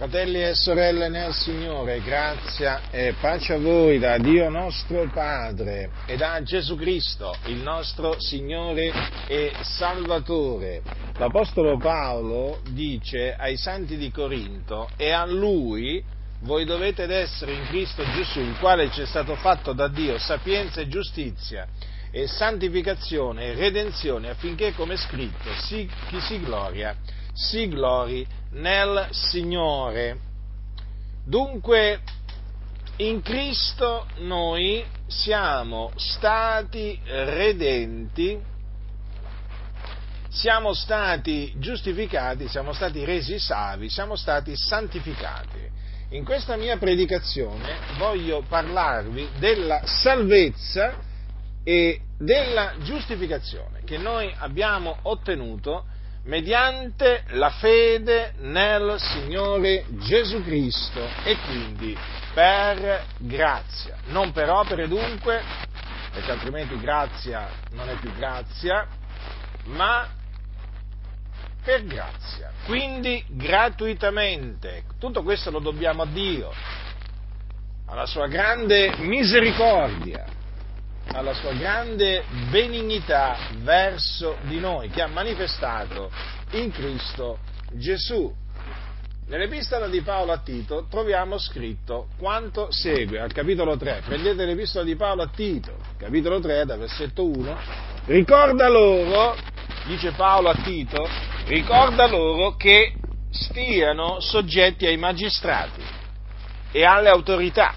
Fratelli e sorelle nel Signore, grazia e pace a voi da Dio nostro Padre e da Gesù Cristo, il nostro Signore e Salvatore. L'Apostolo Paolo dice ai santi di Corinto e a lui voi dovete essere in Cristo Gesù, il quale ci è stato fatto da Dio sapienza e giustizia e santificazione e redenzione affinché, come è scritto, si, chi si gloria, si glori nel Signore. Dunque, in Cristo noi siamo stati redenti, siamo stati giustificati, siamo stati resi savi, siamo stati santificati. In questa mia predicazione voglio parlarvi della salvezza e della giustificazione che noi abbiamo ottenuto mediante la fede nel Signore Gesù Cristo e quindi per grazia, non per opere dunque, perché altrimenti grazia non è più grazia, ma per grazia, quindi gratuitamente. Tutto questo lo dobbiamo a Dio, alla sua grande misericordia alla sua grande benignità verso di noi, che ha manifestato in Cristo Gesù. Nell'epistola di Paolo a Tito troviamo scritto quanto segue, al capitolo 3, prendete l'epistola di Paolo a Tito, capitolo 3, da versetto 1, ricorda loro, dice Paolo a Tito, ricorda loro che stiano soggetti ai magistrati e alle autorità,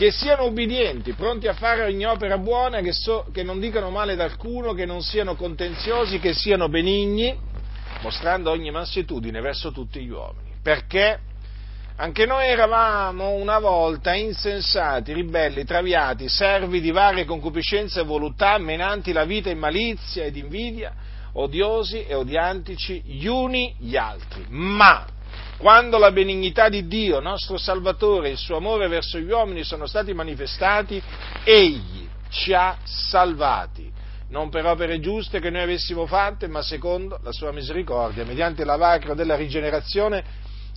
che siano ubbidienti, pronti a fare ogni opera buona, che, so, che non dicano male ad alcuno, che non siano contenziosi, che siano benigni, mostrando ogni mansuetudine verso tutti gli uomini. Perché anche noi eravamo una volta insensati, ribelli, traviati, servi di varie concupiscenze e voluttà, menanti la vita in malizia ed invidia, odiosi e odiantici gli uni gli altri. Ma quando la benignità di Dio, nostro Salvatore, e il suo amore verso gli uomini sono stati manifestati, Egli ci ha salvati, non per opere giuste che noi avessimo fatte, ma secondo la sua misericordia, mediante l'avacro della rigenerazione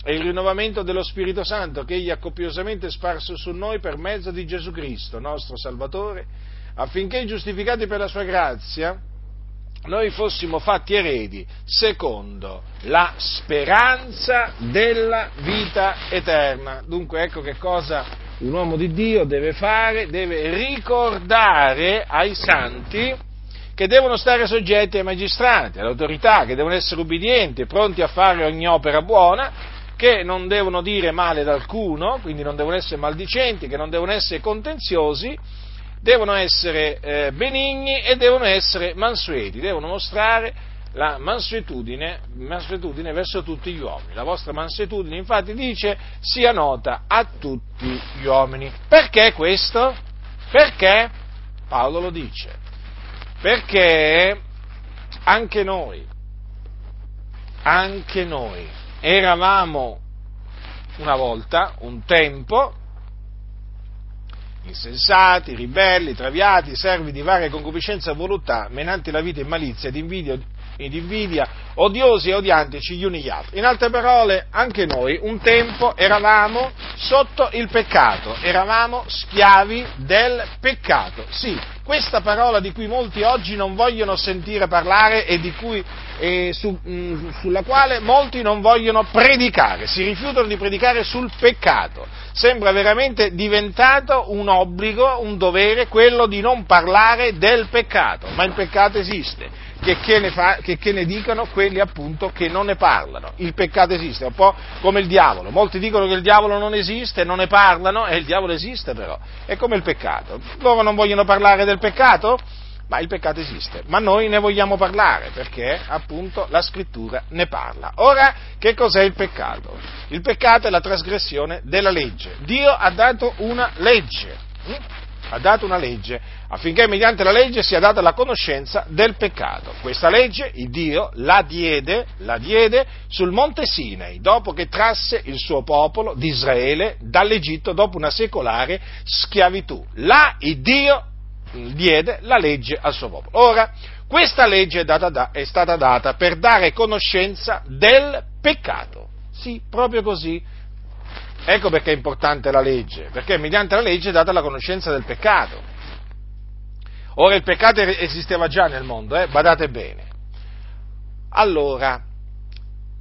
e il rinnovamento dello Spirito Santo che Egli ha copiosamente sparso su noi per mezzo di Gesù Cristo, nostro Salvatore, affinché giustificati per la sua grazia, noi fossimo fatti eredi secondo la speranza della vita eterna. Dunque ecco che cosa un uomo di Dio deve fare, deve ricordare ai santi che devono stare soggetti ai magistrati, all'autorità, che devono essere ubbidienti, pronti a fare ogni opera buona, che non devono dire male ad alcuno, quindi non devono essere maldicenti, che non devono essere contenziosi, devono essere eh, benigni e devono essere mansueti, devono mostrare la mansuetudine, mansuetudine, verso tutti gli uomini. La vostra mansuetudine, infatti, dice sia nota a tutti gli uomini. Perché questo? Perché Paolo lo dice. Perché anche noi, anche noi eravamo una volta, un tempo, insensati, ribelli, traviati, servi di varia concupiscenza e voluttà, menanti la vita in malizia ed invidia, ed invidia, odiosi e odiantici gli uni gli altri. In altre parole, anche noi un tempo eravamo sotto il peccato, eravamo schiavi del peccato. Sì, questa parola di cui molti oggi non vogliono sentire parlare e, cui, e su, mh, sulla quale molti non vogliono predicare, si rifiutano di predicare sul peccato. Sembra veramente diventato un obbligo, un dovere, quello di non parlare del peccato, ma il peccato esiste che, che, ne fa, che, che, ne dicano quelli appunto che non ne parlano. Il peccato esiste, un po' come il diavolo. Molti dicono che il diavolo non esiste, non ne parlano, e il diavolo esiste però. È come il peccato. Loro non vogliono parlare del peccato? Ma il peccato esiste, ma noi ne vogliamo parlare perché appunto la scrittura ne parla. Ora, che cos'è il peccato? Il peccato è la trasgressione della legge. Dio ha dato una legge. Ha dato una legge affinché mediante la legge sia data la conoscenza del peccato. Questa legge il Dio la diede, la diede sul monte Sinai, dopo che trasse il suo popolo di Israele dall'Egitto dopo una secolare schiavitù. Là il Dio diede la legge al suo popolo. Ora, questa legge è, data, è stata data per dare conoscenza del peccato. Sì, proprio così Ecco perché è importante la legge, perché mediante la legge è data la conoscenza del peccato. Ora il peccato esisteva già nel mondo, eh? badate bene. Allora,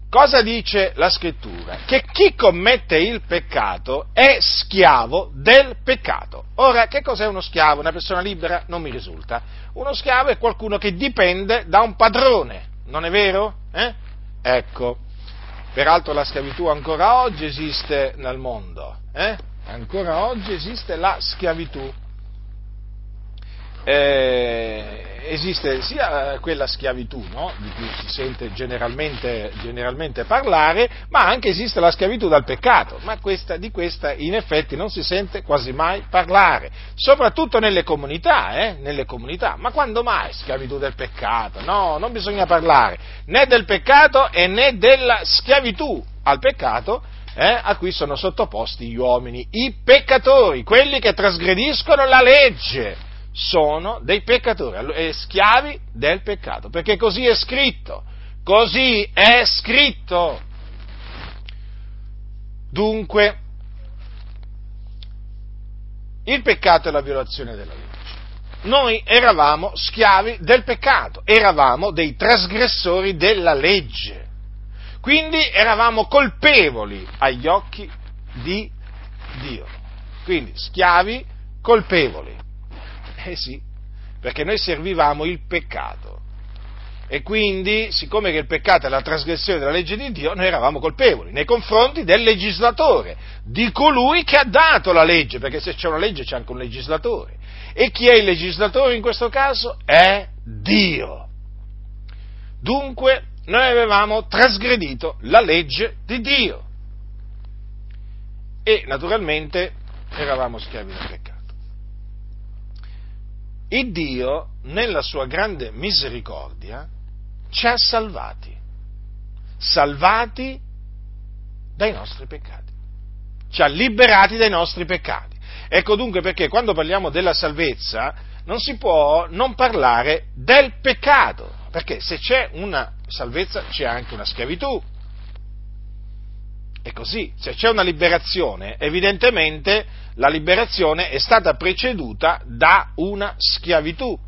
cosa dice la scrittura? Che chi commette il peccato è schiavo del peccato. Ora, che cos'è uno schiavo? Una persona libera? Non mi risulta. Uno schiavo è qualcuno che dipende da un padrone, non è vero? Eh? Ecco. Peraltro la schiavitù ancora oggi esiste nel mondo, eh? ancora oggi esiste la schiavitù. Eh, esiste sia quella schiavitù no? di cui si sente generalmente, generalmente, parlare, ma anche esiste la schiavitù dal peccato, ma questa, di questa in effetti non si sente quasi mai parlare, soprattutto nelle comunità, eh? nelle comunità. Ma quando mai schiavitù del peccato? No, non bisogna parlare né del peccato e né della schiavitù al peccato eh, a cui sono sottoposti gli uomini, i peccatori, quelli che trasgrediscono la legge sono dei peccatori, e schiavi del peccato, perché così è scritto, così è scritto. Dunque, il peccato è la violazione della legge. Noi eravamo schiavi del peccato, eravamo dei trasgressori della legge. Quindi eravamo colpevoli agli occhi di Dio. Quindi schiavi colpevoli. Eh sì, perché noi servivamo il peccato. E quindi, siccome che il peccato è la trasgressione della legge di Dio, noi eravamo colpevoli nei confronti del legislatore, di colui che ha dato la legge, perché se c'è una legge c'è anche un legislatore. E chi è il legislatore in questo caso? È Dio. Dunque, noi avevamo trasgredito la legge di Dio. E naturalmente eravamo schiavi del peccato il Dio, nella sua grande misericordia, ci ha salvati, salvati dai nostri peccati, ci ha liberati dai nostri peccati. Ecco dunque perché quando parliamo della salvezza non si può non parlare del peccato, perché se c'è una salvezza c'è anche una schiavitù. È così, se c'è una liberazione, evidentemente la liberazione è stata preceduta da una schiavitù.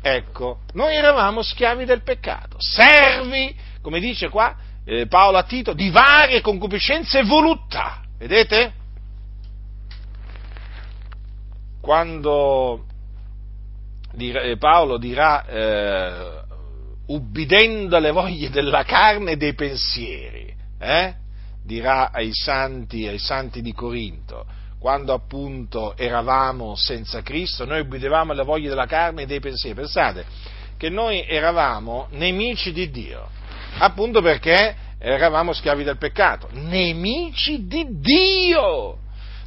Ecco, noi eravamo schiavi del peccato, servi, come dice qua eh, Paolo a Tito, di varie concupiscenze e voluttà. Vedete? Quando eh, Paolo dirà eh, ubbidendo alle voglie della carne e dei pensieri, eh? Dirà ai santi, ai santi di Corinto, quando appunto eravamo senza Cristo, noi obbedivamo alle voglie della carne e dei pensieri. Pensate che noi eravamo nemici di Dio, appunto perché eravamo schiavi del peccato, nemici di Dio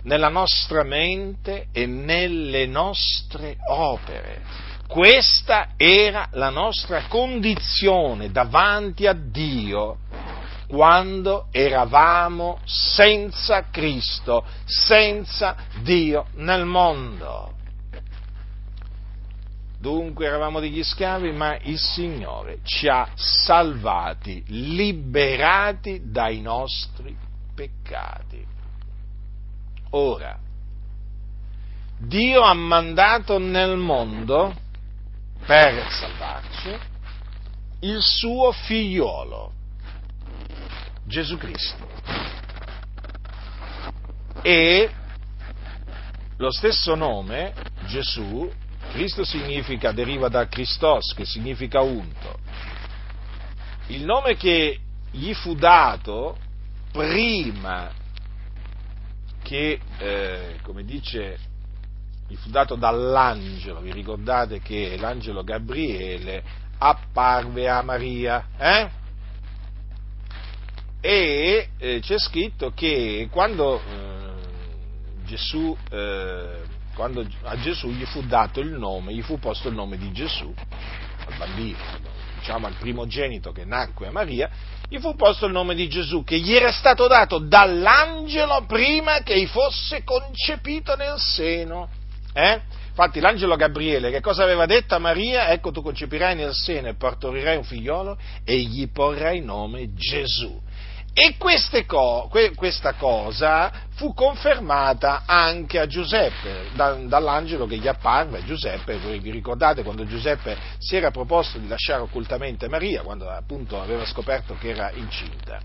nella nostra mente e nelle nostre opere. Questa era la nostra condizione davanti a Dio quando eravamo senza Cristo, senza Dio nel mondo. Dunque eravamo degli schiavi, ma il Signore ci ha salvati, liberati dai nostri peccati. Ora, Dio ha mandato nel mondo per salvarci il suo figliolo Gesù Cristo. E lo stesso nome, Gesù, Cristo significa, deriva da Christos, che significa unto. Il nome che gli fu dato prima che, eh, come dice, gli fu dato dall'angelo, vi ricordate che l'angelo Gabriele apparve a Maria, eh? E eh, c'è scritto che quando, eh, Gesù, eh, quando a Gesù gli fu dato il nome, gli fu posto il nome di Gesù, al bambino, diciamo al primogenito che nacque a Maria, gli fu posto il nome di Gesù, che gli era stato dato dall'angelo prima che fosse concepito nel seno. Eh? Infatti l'angelo Gabriele che cosa aveva detto a Maria? Ecco tu concepirai nel seno e partorirai un figliolo e gli porrai nome Gesù E co- que- questa cosa fu confermata anche a Giuseppe, da- dall'angelo che gli apparve Giuseppe, voi vi ricordate quando Giuseppe si era proposto di lasciare occultamente Maria, quando appunto aveva scoperto che era incinta.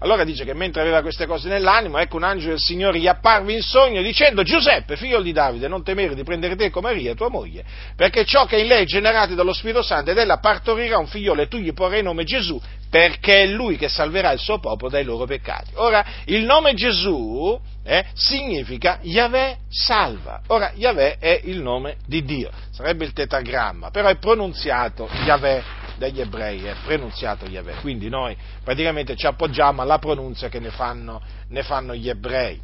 Allora dice che mentre aveva queste cose nell'animo, ecco un angelo del Signore gli apparve in sogno dicendo Giuseppe, figlio di Davide, non temere di prendere te con Maria, tua moglie, perché ciò che in lei è generato dallo Spirito Santo ed ella partorirà un figliolo e tu gli porrai nome Gesù, perché è lui che salverà il suo popolo dai loro peccati. Ora, il nome Gesù eh, significa Yahweh salva. Ora, Yahweh è il nome di Dio, sarebbe il tetagramma, però è pronunziato Yahweh dagli ebrei, è pronunziato Yahweh. Quindi noi praticamente ci appoggiamo alla pronuncia che ne fanno, ne fanno gli ebrei.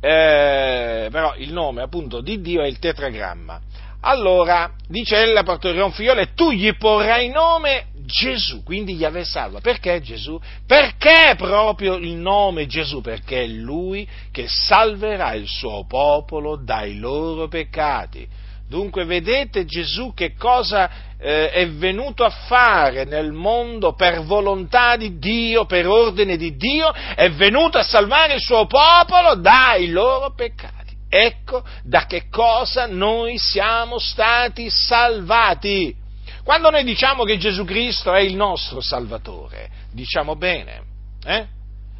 Eh, però il nome appunto di Dio è il tetragramma. Allora, dice ella partorirà un figliolo e tu gli porrai nome Gesù, quindi Yahweh salva. Perché Gesù? Perché proprio il nome Gesù? Perché è lui che salverà il suo popolo dai loro peccati. Dunque vedete Gesù che cosa eh, è venuto a fare nel mondo per volontà di Dio, per ordine di Dio, è venuto a salvare il suo popolo dai loro peccati. Ecco da che cosa noi siamo stati salvati. Quando noi diciamo che Gesù Cristo è il nostro Salvatore, diciamo bene, eh?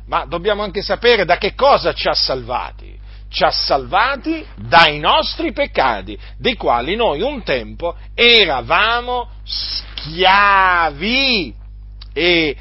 ma dobbiamo anche sapere da che cosa ci ha salvati ci ha salvati dai nostri peccati, dei quali noi un tempo eravamo schiavi. E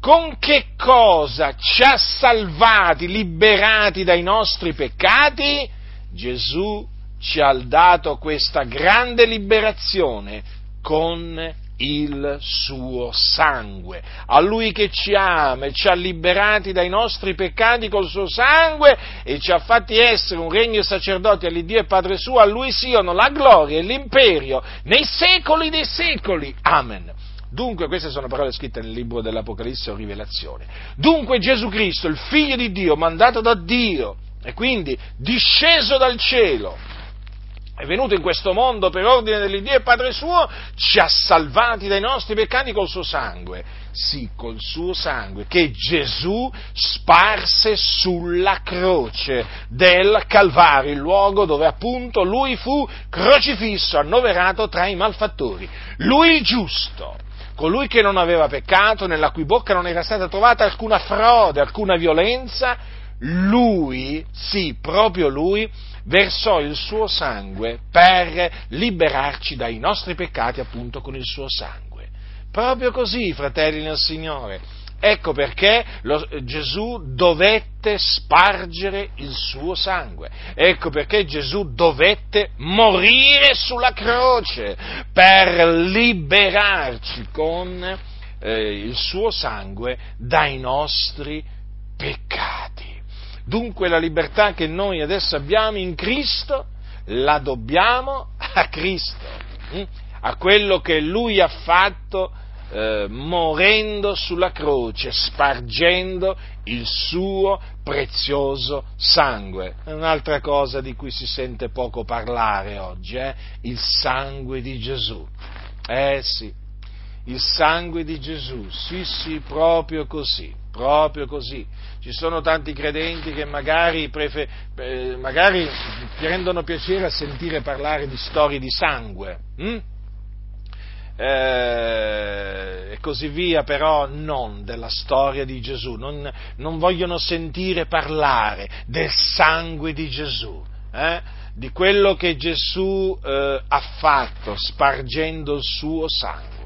con che cosa ci ha salvati, liberati dai nostri peccati? Gesù ci ha dato questa grande liberazione con il suo sangue. A lui che ci ama e ci ha liberati dai nostri peccati col suo sangue e ci ha fatti essere un regno di sacerdoti all'Iddio e Padre suo, a lui siano la gloria e l'imperio nei secoli dei secoli. Amen. Dunque, queste sono parole scritte nel libro dell'Apocalisse o Rivelazione. Dunque Gesù Cristo, il figlio di Dio, mandato da Dio e quindi disceso dal cielo, è venuto in questo mondo per ordine dell'Iddio e Padre suo, ci ha salvati dai nostri peccati col suo sangue. Sì, col suo sangue che Gesù sparse sulla croce del Calvario, il luogo dove appunto lui fu crocifisso, annoverato tra i malfattori. Lui il giusto, colui che non aveva peccato, nella cui bocca non era stata trovata alcuna frode, alcuna violenza, lui, sì, proprio lui, versò il suo sangue per liberarci dai nostri peccati appunto con il suo sangue. Proprio così, fratelli nel Signore. Ecco perché lo, Gesù dovette spargere il suo sangue. Ecco perché Gesù dovette morire sulla croce per liberarci con eh, il suo sangue dai nostri peccati. Dunque la libertà che noi adesso abbiamo in Cristo la dobbiamo a Cristo, hm? a quello che Lui ha fatto eh, morendo sulla croce, spargendo il suo prezioso sangue. È un'altra cosa di cui si sente poco parlare oggi, eh? il sangue di Gesù. Eh sì, il sangue di Gesù, sì sì, proprio così, proprio così. Ci sono tanti credenti che magari, prefer- eh, magari prendono piacere a sentire parlare di storie di sangue. Hm? Eh, e così via, però non della storia di Gesù, non, non vogliono sentire parlare del sangue di Gesù, eh? di quello che Gesù eh, ha fatto spargendo il suo sangue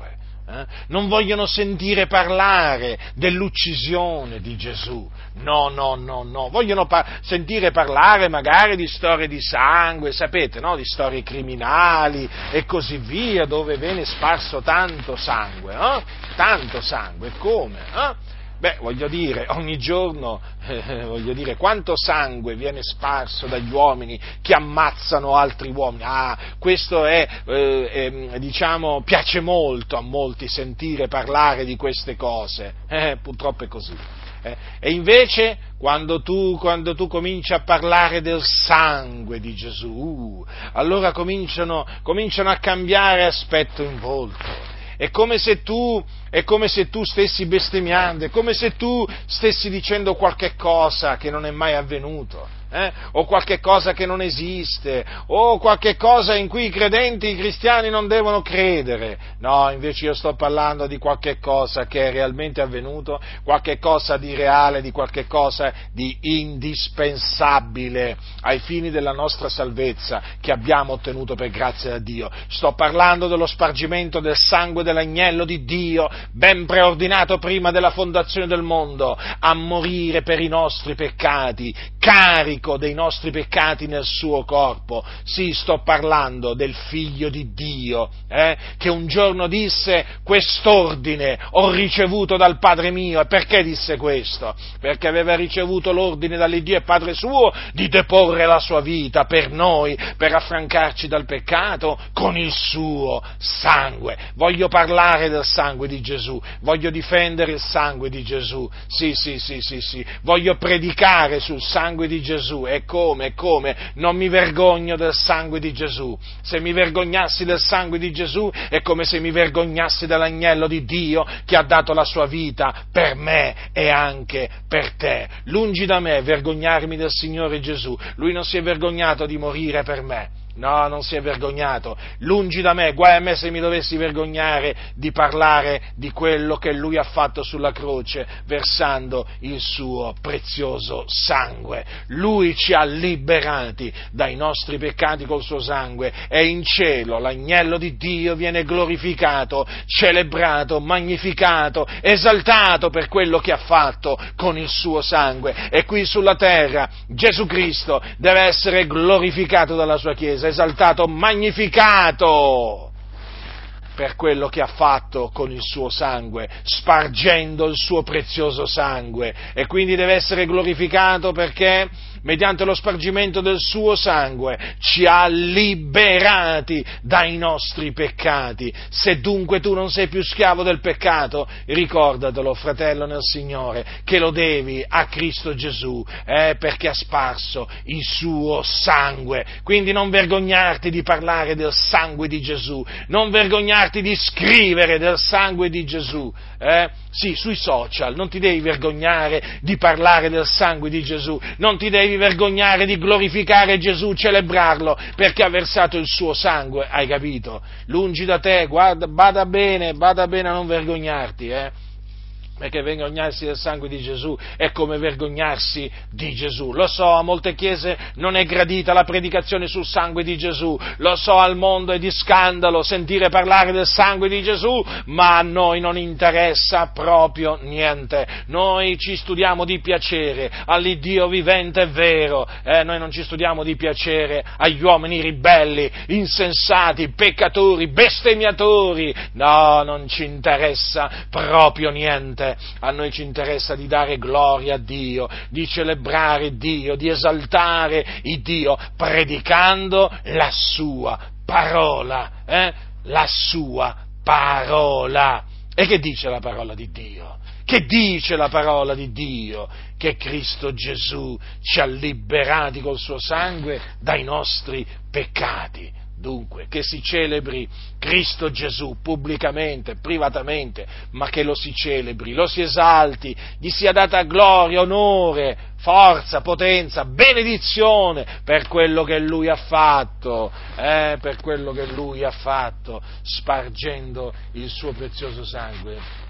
eh? non vogliono sentire parlare dell'uccisione di Gesù, no, no, no, no, vogliono pa- sentire parlare magari di storie di sangue, sapete, no? di storie criminali e così via, dove viene sparso tanto sangue, eh? tanto sangue, come? Eh? Beh, voglio dire, ogni giorno, eh, voglio dire, quanto sangue viene sparso dagli uomini che ammazzano altri uomini. Ah, questo è, eh, eh, diciamo, piace molto a molti sentire parlare di queste cose. Eh, purtroppo è così. Eh. E invece, quando tu, quando tu, cominci a parlare del sangue di Gesù, allora cominciano, cominciano a cambiare aspetto in volto è come se tu, è come se tu stessi bestemmiando, è come se tu stessi dicendo qualche cosa che non è mai avvenuto eh? o qualche cosa che non esiste, o qualche cosa in cui i credenti, i cristiani non devono credere. No, invece io sto parlando di qualche cosa che è realmente avvenuto, qualche cosa di reale, di qualche cosa di indispensabile ai fini della nostra salvezza che abbiamo ottenuto per grazia da Dio. Sto parlando dello spargimento del sangue dell'agnello di Dio, ben preordinato prima della fondazione del mondo, a morire per i nostri peccati, carico carico dei nostri peccati nel suo corpo. Sì, sto parlando del figlio di Dio, eh, che un giorno disse quest'ordine ho ricevuto dal Padre mio. E perché disse questo? Perché aveva ricevuto l'ordine dall'Iddio e Padre suo di deporre la sua vita per noi, per affrancarci dal peccato con il suo sangue. Voglio parlare del sangue di Gesù, voglio difendere il sangue di Gesù. Sì, sì, sì, sì, sì. Voglio predicare sul sangue di Gesù Gesù. E come, come? Non mi vergogno del sangue di Gesù. Se mi vergognassi del sangue di Gesù è come se mi vergognassi dell'agnello di Dio che ha dato la sua vita per me e anche per te. Lungi da me vergognarmi del Signore Gesù. Lui non si è vergognato di morire per me No, non si è vergognato. Lungi da me, guai a me se mi dovessi vergognare di parlare di quello che lui ha fatto sulla croce, versando il suo prezioso sangue. Lui ci ha liberati dai nostri peccati col suo sangue e in cielo l'agnello di Dio viene glorificato, celebrato, magnificato, esaltato per quello che ha fatto con il suo sangue. E qui sulla terra Gesù Cristo deve essere glorificato dalla sua Chiesa esaltato, magnificato per quello che ha fatto con il suo sangue, spargendo il suo prezioso sangue. E quindi deve essere glorificato perché mediante lo spargimento del suo sangue, ci ha liberati dai nostri peccati. Se dunque tu non sei più schiavo del peccato, ricordatelo, fratello nel Signore, che lo devi a Cristo Gesù, eh, perché ha sparso il suo sangue. Quindi non vergognarti di parlare del sangue di Gesù, non vergognarti di scrivere del sangue di Gesù. Eh? Sì, sui social, non ti devi vergognare di parlare del sangue di Gesù, non ti devi vergognare di glorificare Gesù, celebrarlo, perché ha versato il suo sangue, hai capito? Lungi da te, guarda, bada bene, bada bene a non vergognarti, eh? Perché vergognarsi del sangue di Gesù è come vergognarsi di Gesù. Lo so, a molte chiese non è gradita la predicazione sul sangue di Gesù, lo so, al mondo è di scandalo sentire parlare del sangue di Gesù, ma a noi non interessa proprio niente. Noi ci studiamo di piacere all'Iddio vivente e vero, eh, noi non ci studiamo di piacere agli uomini ribelli, insensati, peccatori, bestemmiatori, no, non ci interessa proprio niente niente, a noi ci interessa di dare gloria a Dio, di celebrare Dio, di esaltare il Dio, predicando la sua parola, eh? la sua parola. E che dice la parola di Dio? Che dice la parola di Dio? Che Cristo Gesù ci ha liberati col suo sangue dai nostri peccati. Dunque, che si celebri Cristo Gesù pubblicamente, privatamente, ma che lo si celebri, lo si esalti, gli sia data gloria, onore, forza, potenza, benedizione per quello che Lui ha fatto, eh, per quello che Lui ha fatto, spargendo il suo prezioso sangue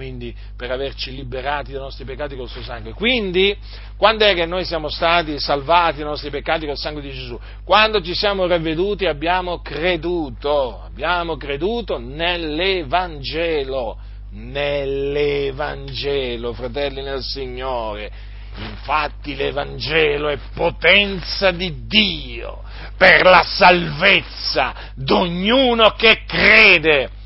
quindi per averci liberati dai nostri peccati col suo sangue. Quindi, quando è che noi siamo stati salvati dai nostri peccati col sangue di Gesù? Quando ci siamo ravveduti abbiamo creduto, abbiamo creduto nell'Evangelo, nell'Evangelo, fratelli nel Signore. Infatti l'Evangelo è potenza di Dio per la salvezza d'ognuno che crede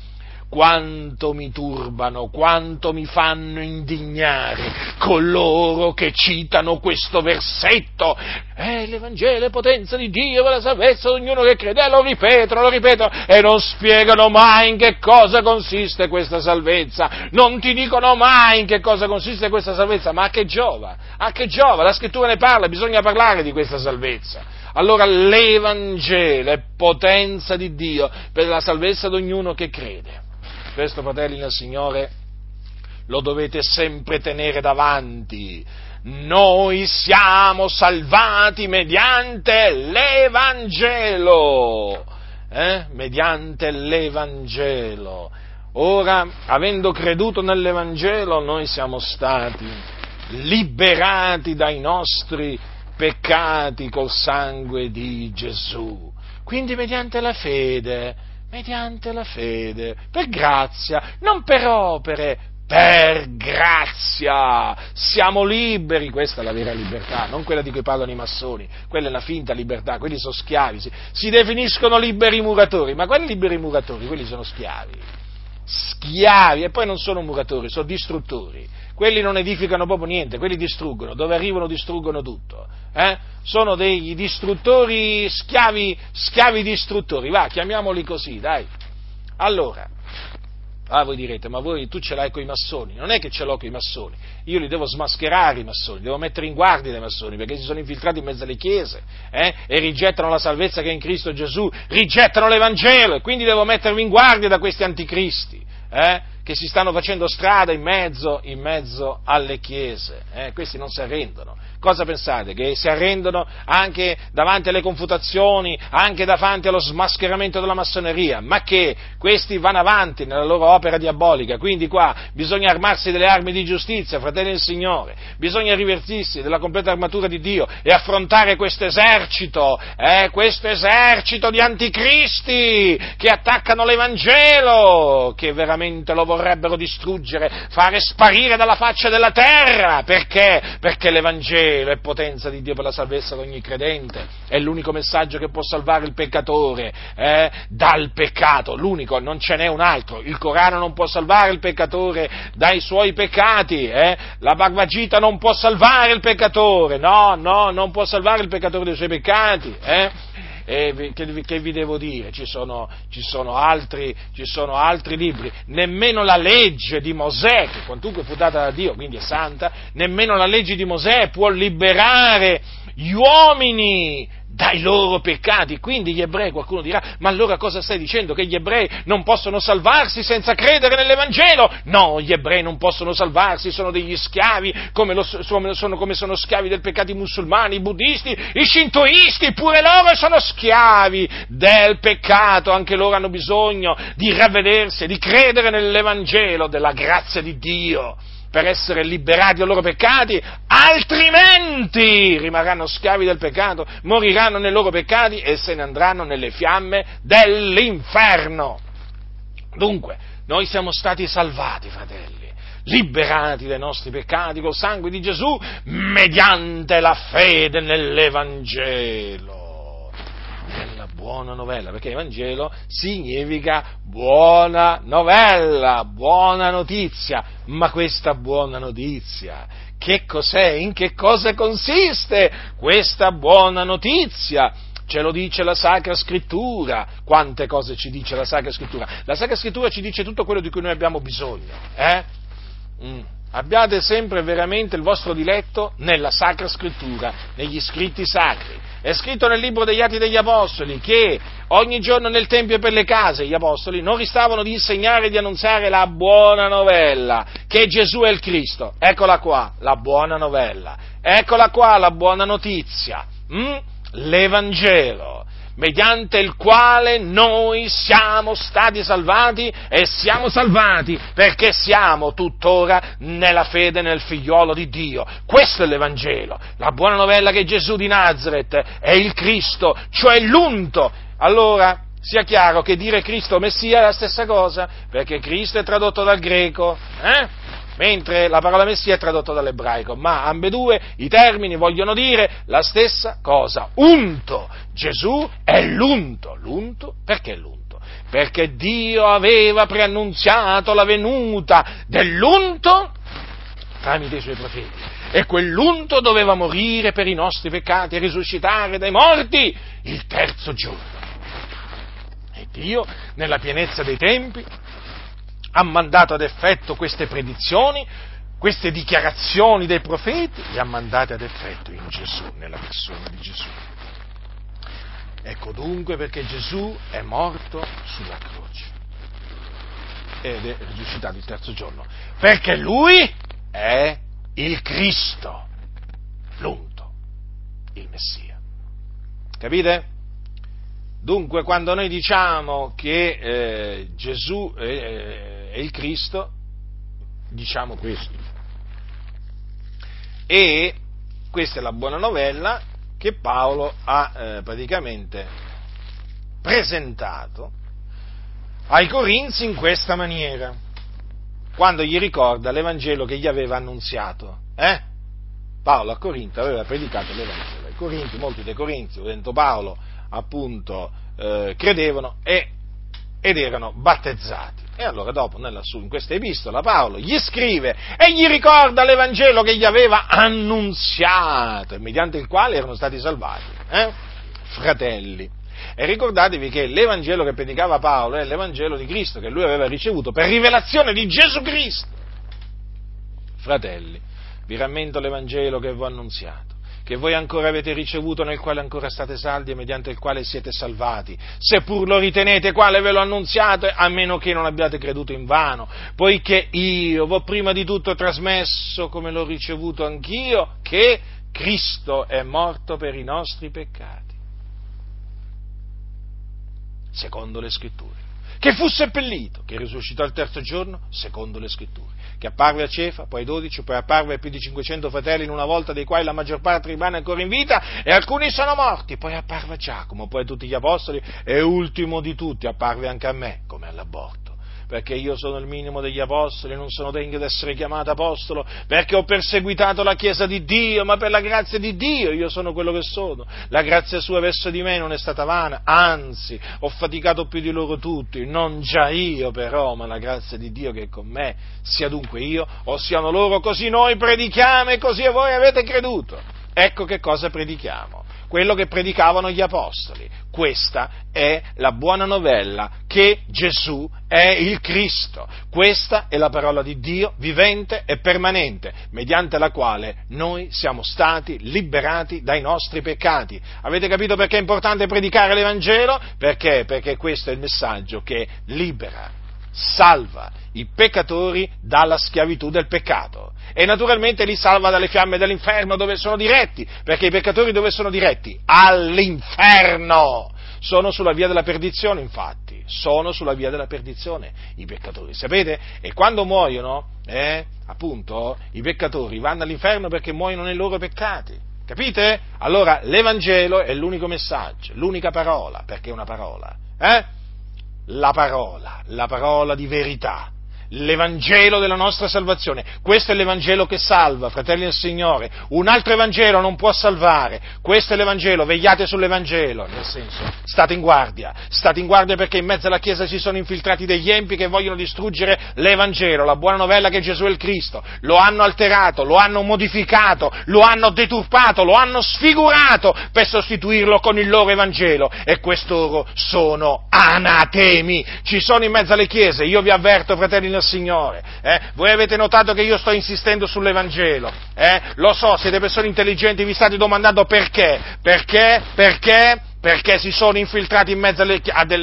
quanto mi turbano, quanto mi fanno indignare coloro che citano questo versetto. Eh, l'Evangelo è potenza di Dio per la salvezza di ognuno che crede, eh, lo ripetono, lo ripetono, e non spiegano mai in che cosa consiste questa salvezza, non ti dicono mai in che cosa consiste questa salvezza, ma a che giova? A che giova? La scrittura ne parla, bisogna parlare di questa salvezza. Allora l'Evangelo è potenza di Dio per la salvezza di ognuno che crede. Questo, fratelli nel Signore, lo dovete sempre tenere davanti. Noi siamo salvati mediante l'Evangelo. Eh? Mediante l'Evangelo. Ora, avendo creduto nell'Evangelo, noi siamo stati liberati dai nostri peccati col sangue di Gesù. Quindi mediante la fede, mediante la fede, per grazia, non per opere, per grazia. Siamo liberi, questa è la vera libertà, non quella di cui parlano i massoni, quella è la finta libertà, quelli sono schiavi, si, si definiscono liberi muratori, ma quelli liberi muratori, quelli sono schiavi, schiavi e poi non sono muratori, sono distruttori, quelli non edificano proprio niente, quelli distruggono, dove arrivano distruggono tutto, eh? sono dei distruttori, schiavi, schiavi distruttori, va, chiamiamoli così, dai. Allora, Ah, voi direte, ma voi tu ce l'hai con i massoni? Non è che ce l'ho con i massoni, io li devo smascherare i massoni, devo mettere in guardia dai massoni perché si sono infiltrati in mezzo alle chiese eh, e rigettano la salvezza che è in Cristo Gesù, rigettano l'Evangelo e quindi devo mettervi in guardia da questi anticristi. Eh? che si stanno facendo strada in mezzo, in mezzo alle chiese, eh? questi non si arrendono. Cosa pensate? Che si arrendono anche davanti alle confutazioni, anche davanti allo smascheramento della massoneria, ma che questi vanno avanti nella loro opera diabolica, quindi qua bisogna armarsi delle armi di giustizia, fratelli del Signore, bisogna rivertirsi della completa armatura di Dio e affrontare questo esercito, eh? questo esercito di anticristi che attaccano l'Evangelo, che veramente lo vorrebbero distruggere, fare sparire dalla faccia della terra. Perché? Perché l'Evangelo è potenza di Dio per la salvezza di ogni credente, è l'unico messaggio che può salvare il peccatore eh, dal peccato, l'unico, non ce n'è un altro. Il Corano non può salvare il peccatore dai suoi peccati, eh? la Bhagavad non può salvare il peccatore, no, no, non può salvare il peccatore dai suoi peccati. Eh? E che, che vi devo dire? Ci sono, ci, sono altri, ci sono, altri, libri, nemmeno la legge di Mosè, che quantunque fu data da Dio, quindi è santa, nemmeno la legge di Mosè può liberare gli uomini dai loro peccati. Quindi gli ebrei, qualcuno dirà, ma allora cosa stai dicendo? Che gli ebrei non possono salvarsi senza credere nell'Evangelo? No, gli ebrei non possono salvarsi, sono degli schiavi, come, lo, sono, come sono schiavi del peccato i musulmani, i buddisti, i shintoisti, pure loro sono schiavi del peccato, anche loro hanno bisogno di ravvedersi, di credere nell'Evangelo, della grazia di Dio per essere liberati dai loro peccati, altrimenti rimarranno schiavi del peccato, moriranno nei loro peccati e se ne andranno nelle fiamme dell'inferno. Dunque, noi siamo stati salvati, fratelli, liberati dai nostri peccati col sangue di Gesù mediante la fede nell'Evangelo buona novella, perché Evangelo significa buona novella, buona notizia, ma questa buona notizia, che cos'è? In che cosa consiste questa buona notizia? Ce lo dice la Sacra Scrittura. Quante cose ci dice la Sacra Scrittura? La Sacra Scrittura ci dice tutto quello di cui noi abbiamo bisogno. Eh? Mm. Abbiate sempre veramente il vostro diletto nella Sacra Scrittura, negli scritti sacri. È scritto nel libro degli Atti degli Apostoli che ogni giorno nel Tempio e per le case gli Apostoli non ristavano di insegnare e di annunziare la buona novella, che Gesù è il Cristo. Eccola qua, la buona novella. Eccola qua, la buona notizia. Mm? L'Evangelo mediante il quale noi siamo stati salvati e siamo salvati perché siamo tuttora nella fede nel figliolo di Dio. Questo è l'Evangelo, la buona novella che Gesù di Nazareth è il Cristo, cioè l'unto. Allora, sia chiaro che dire Cristo Messia è la stessa cosa, perché Cristo è tradotto dal greco, eh? Mentre la parola Messia è tradotta dall'ebraico, ma ambedue i termini vogliono dire la stessa cosa, unto. Gesù è l'unto. L'unto perché l'unto? Perché Dio aveva preannunziato la venuta dell'unto tramite i suoi profeti. E quell'unto doveva morire per i nostri peccati e risuscitare dai morti il terzo giorno. E Dio, nella pienezza dei tempi, ha mandato ad effetto queste predizioni, queste dichiarazioni dei profeti, le ha mandate ad effetto in Gesù, nella persona di Gesù. Ecco dunque perché Gesù è morto sulla croce. ed è risuscitato il terzo giorno. Perché lui è il Cristo, l'unto, il Messia. Capite? Dunque, quando noi diciamo che eh, Gesù è, è il Cristo, diciamo questo. E questa è la buona novella che Paolo ha eh, praticamente presentato ai Corinzi in questa maniera, quando gli ricorda l'Evangelo che gli aveva annunziato. Eh? Paolo a Corinto aveva predicato l'Evangelo. I Corinti, molti dei Corinzi, dentro Paolo, appunto, eh, credevano e, ed erano battezzati. E allora dopo, nella, in questa epistola, Paolo gli scrive e gli ricorda l'Evangelo che gli aveva annunziato, mediante il quale erano stati salvati. Eh? Fratelli, e ricordatevi che l'Evangelo che predicava Paolo è l'Evangelo di Cristo che lui aveva ricevuto per rivelazione di Gesù Cristo. Fratelli, vi rammento l'Evangelo che vi ho annunziato che voi ancora avete ricevuto, nel quale ancora state saldi e mediante il quale siete salvati, seppur lo ritenete quale ve l'ho annunziato, a meno che non abbiate creduto in vano, poiché io v'ho prima di tutto trasmesso, come l'ho ricevuto anch'io, che Cristo è morto per i nostri peccati. Secondo le scritture, che fu seppellito, che risuscitò il terzo giorno, secondo le scritture, che apparve a Cefa, poi ai dodici, poi apparve a più di 500 fratelli in una volta, dei quali la maggior parte rimane ancora in vita, e alcuni sono morti, poi apparve a Giacomo, poi a tutti gli apostoli, e ultimo di tutti apparve anche a me, come all'aborto perché io sono il minimo degli apostoli, non sono degno di essere chiamato apostolo, perché ho perseguitato la Chiesa di Dio, ma per la grazia di Dio io sono quello che sono. La grazia sua verso di me non è stata vana, anzi, ho faticato più di loro tutti, non già io però, ma la grazia di Dio che è con me, sia dunque io o siano loro, così noi predichiamo e così voi avete creduto. Ecco che cosa predichiamo quello che predicavano gli apostoli. Questa è la buona novella che Gesù è il Cristo. Questa è la parola di Dio vivente e permanente, mediante la quale noi siamo stati liberati dai nostri peccati. Avete capito perché è importante predicare l'Evangelo? Perché? Perché questo è il messaggio che libera salva i peccatori dalla schiavitù del peccato e naturalmente li salva dalle fiamme dell'inferno dove sono diretti, perché i peccatori dove sono diretti? All'inferno! Sono sulla via della perdizione, infatti, sono sulla via della perdizione i peccatori, sapete? E quando muoiono, eh, appunto, i peccatori vanno all'inferno perché muoiono nei loro peccati. Capite? Allora l'Evangelo è l'unico messaggio, l'unica parola, perché è una parola, eh? La parola, la parola di verità, l'Evangelo della nostra salvazione. Questo è l'Evangelo che salva, fratelli del Signore. Un altro Evangelo non può salvare. Questo è l'Evangelo, vegliate sull'Evangelo, nel senso, state in guardia. State in guardia perché in mezzo alla Chiesa si sono infiltrati degli empi che vogliono distruggere l'Evangelo, la buona novella che Gesù è il Cristo. Lo hanno alterato, lo hanno modificato, lo hanno deturpato, lo hanno sfigurato per sostituirlo con il loro Evangelo. E quest'oro sono anatemi. Ci sono in mezzo alle Chiese, io vi avverto, fratelli del Signore. Eh? Voi avete notato che io sto insistendo sull'Evangelo. Eh? Lo so, siete persone intelligenti, vi state domandando perché. Perché? Perché? perché si sono infiltrati in mezzo alle,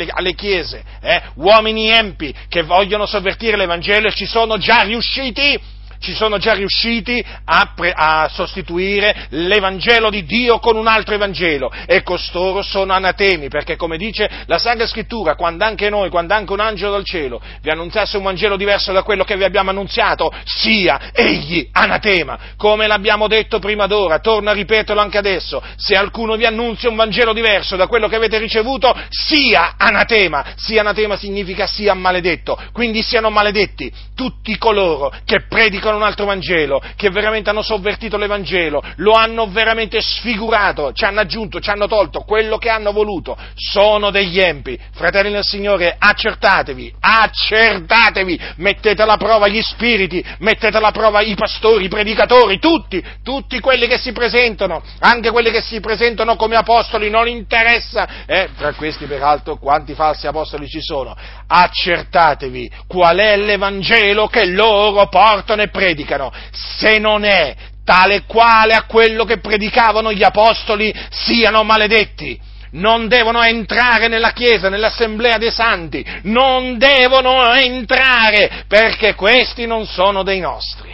alle chiese, eh? uomini empi che vogliono sovvertire l'Evangelo e ci sono già riusciti ci sono già riusciti a, pre- a, sostituire l'Evangelo di Dio con un altro Evangelo. E costoro sono anatemi perché come dice la Sacra Scrittura, quando anche noi, quando anche un angelo dal cielo vi annunziasse un Vangelo diverso da quello che vi abbiamo annunziato, sia egli anatema, come l'abbiamo detto prima d'ora, torno a ripeterlo anche adesso, se alcuno vi annunzia un Vangelo diverso da quello che avete ricevuto, sia anatema, sia anatema significa sia maledetto, quindi siano maledetti tutti coloro che predicano predicano un altro Vangelo, che veramente hanno sovvertito l'Evangelo, lo hanno veramente sfigurato, ci hanno aggiunto, ci hanno tolto quello che hanno voluto, sono degli empi. Fratelli del Signore, accertatevi, accertatevi, mettete alla prova gli spiriti, mettete alla prova i pastori, i predicatori, tutti, tutti quelli che si presentano, anche quelli che si presentano come apostoli, non interessa, eh, tra questi peraltro quanti falsi apostoli ci sono, accertatevi qual è l'Evangelo che loro portano e predicano predicano, se non è tale quale a quello che predicavano gli apostoli, siano maledetti. non devono entrare nella Chiesa, nell'assemblea dei santi, non devono entrare perché questi non sono dei nostri.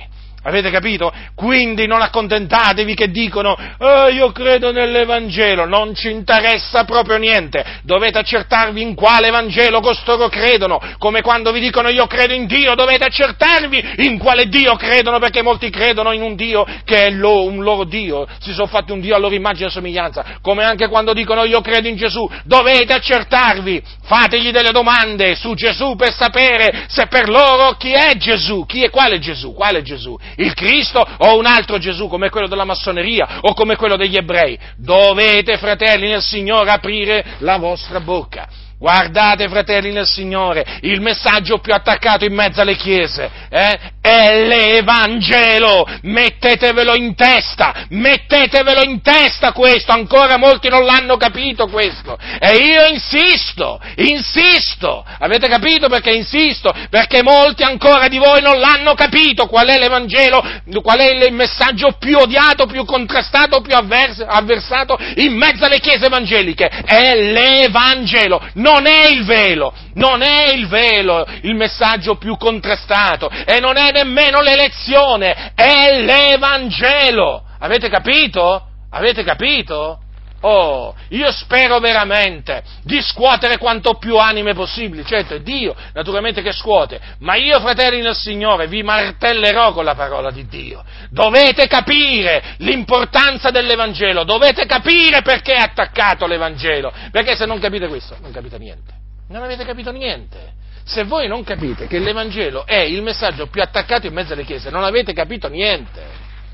Avete capito? Quindi non accontentatevi che dicono, oh, io credo nell'Evangelo, non ci interessa proprio niente, dovete accertarvi in quale Vangelo costoro credono, come quando vi dicono io credo in Dio, dovete accertarvi in quale Dio credono, perché molti credono in un Dio che è lo, un loro Dio, si sono fatti un Dio a loro immagine e somiglianza, come anche quando dicono io credo in Gesù, dovete accertarvi, fategli delle domande su Gesù per sapere se per loro chi è Gesù, chi è quale Gesù, quale Gesù il Cristo o un altro Gesù come quello della massoneria o come quello degli ebrei. Dovete, fratelli nel Signore, aprire la vostra bocca. Guardate, fratelli nel Signore, il messaggio più attaccato in mezzo alle chiese eh, è l'Evangelo. Mettetevelo in testa, mettetevelo in testa questo. Ancora molti non l'hanno capito questo. E io insisto, insisto. Avete capito perché insisto? Perché molti ancora di voi non l'hanno capito qual è l'Evangelo, qual è il messaggio più odiato, più contrastato, più avversato in mezzo alle chiese evangeliche. È l'Evangelo non è il velo, non è il velo il messaggio più contrastato e non è nemmeno l'elezione, è l'Evangelo. Avete capito? Avete capito? Oh, io spero veramente di scuotere quanto più anime possibili, certo è Dio naturalmente che scuote, ma io fratelli nel Signore vi martellerò con la parola di Dio. Dovete capire l'importanza dell'Evangelo, dovete capire perché è attaccato l'Evangelo, perché se non capite questo non capite niente, non avete capito niente. Se voi non capite che l'Evangelo è il messaggio più attaccato in mezzo alle chiese, non avete capito niente,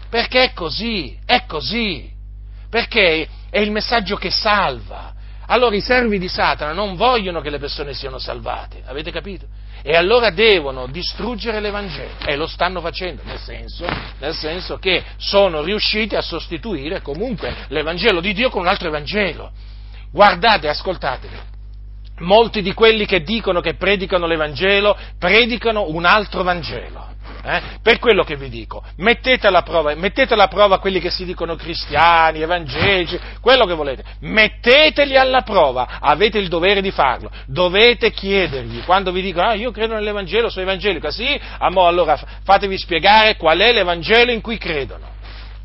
perché è così, è così, perché è il messaggio che salva. Allora i servi di Satana non vogliono che le persone siano salvate, avete capito? E allora devono distruggere l'Evangelo e lo stanno facendo, nel senso, nel senso che sono riusciti a sostituire comunque l'Evangelo di Dio con un altro Evangelo. Guardate, ascoltatevi, molti di quelli che dicono che predicano l'Evangelo predicano un altro Vangelo. Eh? Per quello che vi dico, mettete alla, prova, mettete alla prova quelli che si dicono cristiani, evangelici, quello che volete, metteteli alla prova, avete il dovere di farlo, dovete chiedergli, quando vi dicono, ah io credo nell'Evangelo, sono evangelico, sì, allora fatevi spiegare qual è l'Evangelo in cui credono.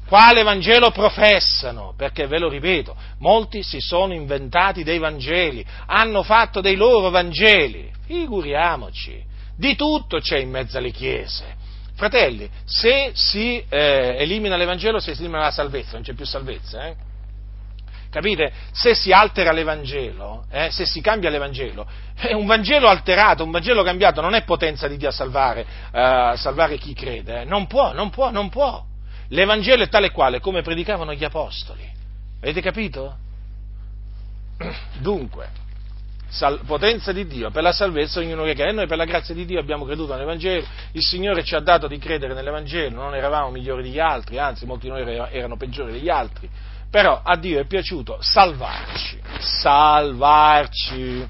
Quale Vangelo professano, perché ve lo ripeto, molti si sono inventati dei Vangeli, hanno fatto dei loro Vangeli, figuriamoci, di tutto c'è in mezzo alle chiese, Fratelli, se si eh, elimina l'Evangelo, se si elimina la salvezza, non c'è più salvezza, eh? Capite? Se si altera l'Evangelo, eh, se si cambia l'Evangelo, eh, un Vangelo alterato, un Vangelo cambiato non è potenza di Dio a salvare, eh, salvare chi crede, eh. non può, non può, non può. L'Evangelo è tale quale come predicavano gli Apostoli. Avete capito? Dunque, sal- potenza di Dio per la salvezza ognuno che crede. Noi per la grazia di Dio abbiamo creduto nell'Evangelo, il Signore ci ha dato di credere nell'Evangelo, non eravamo migliori degli altri, anzi molti di noi erano peggiori degli altri, però a Dio è piaciuto salvarci, salvarci.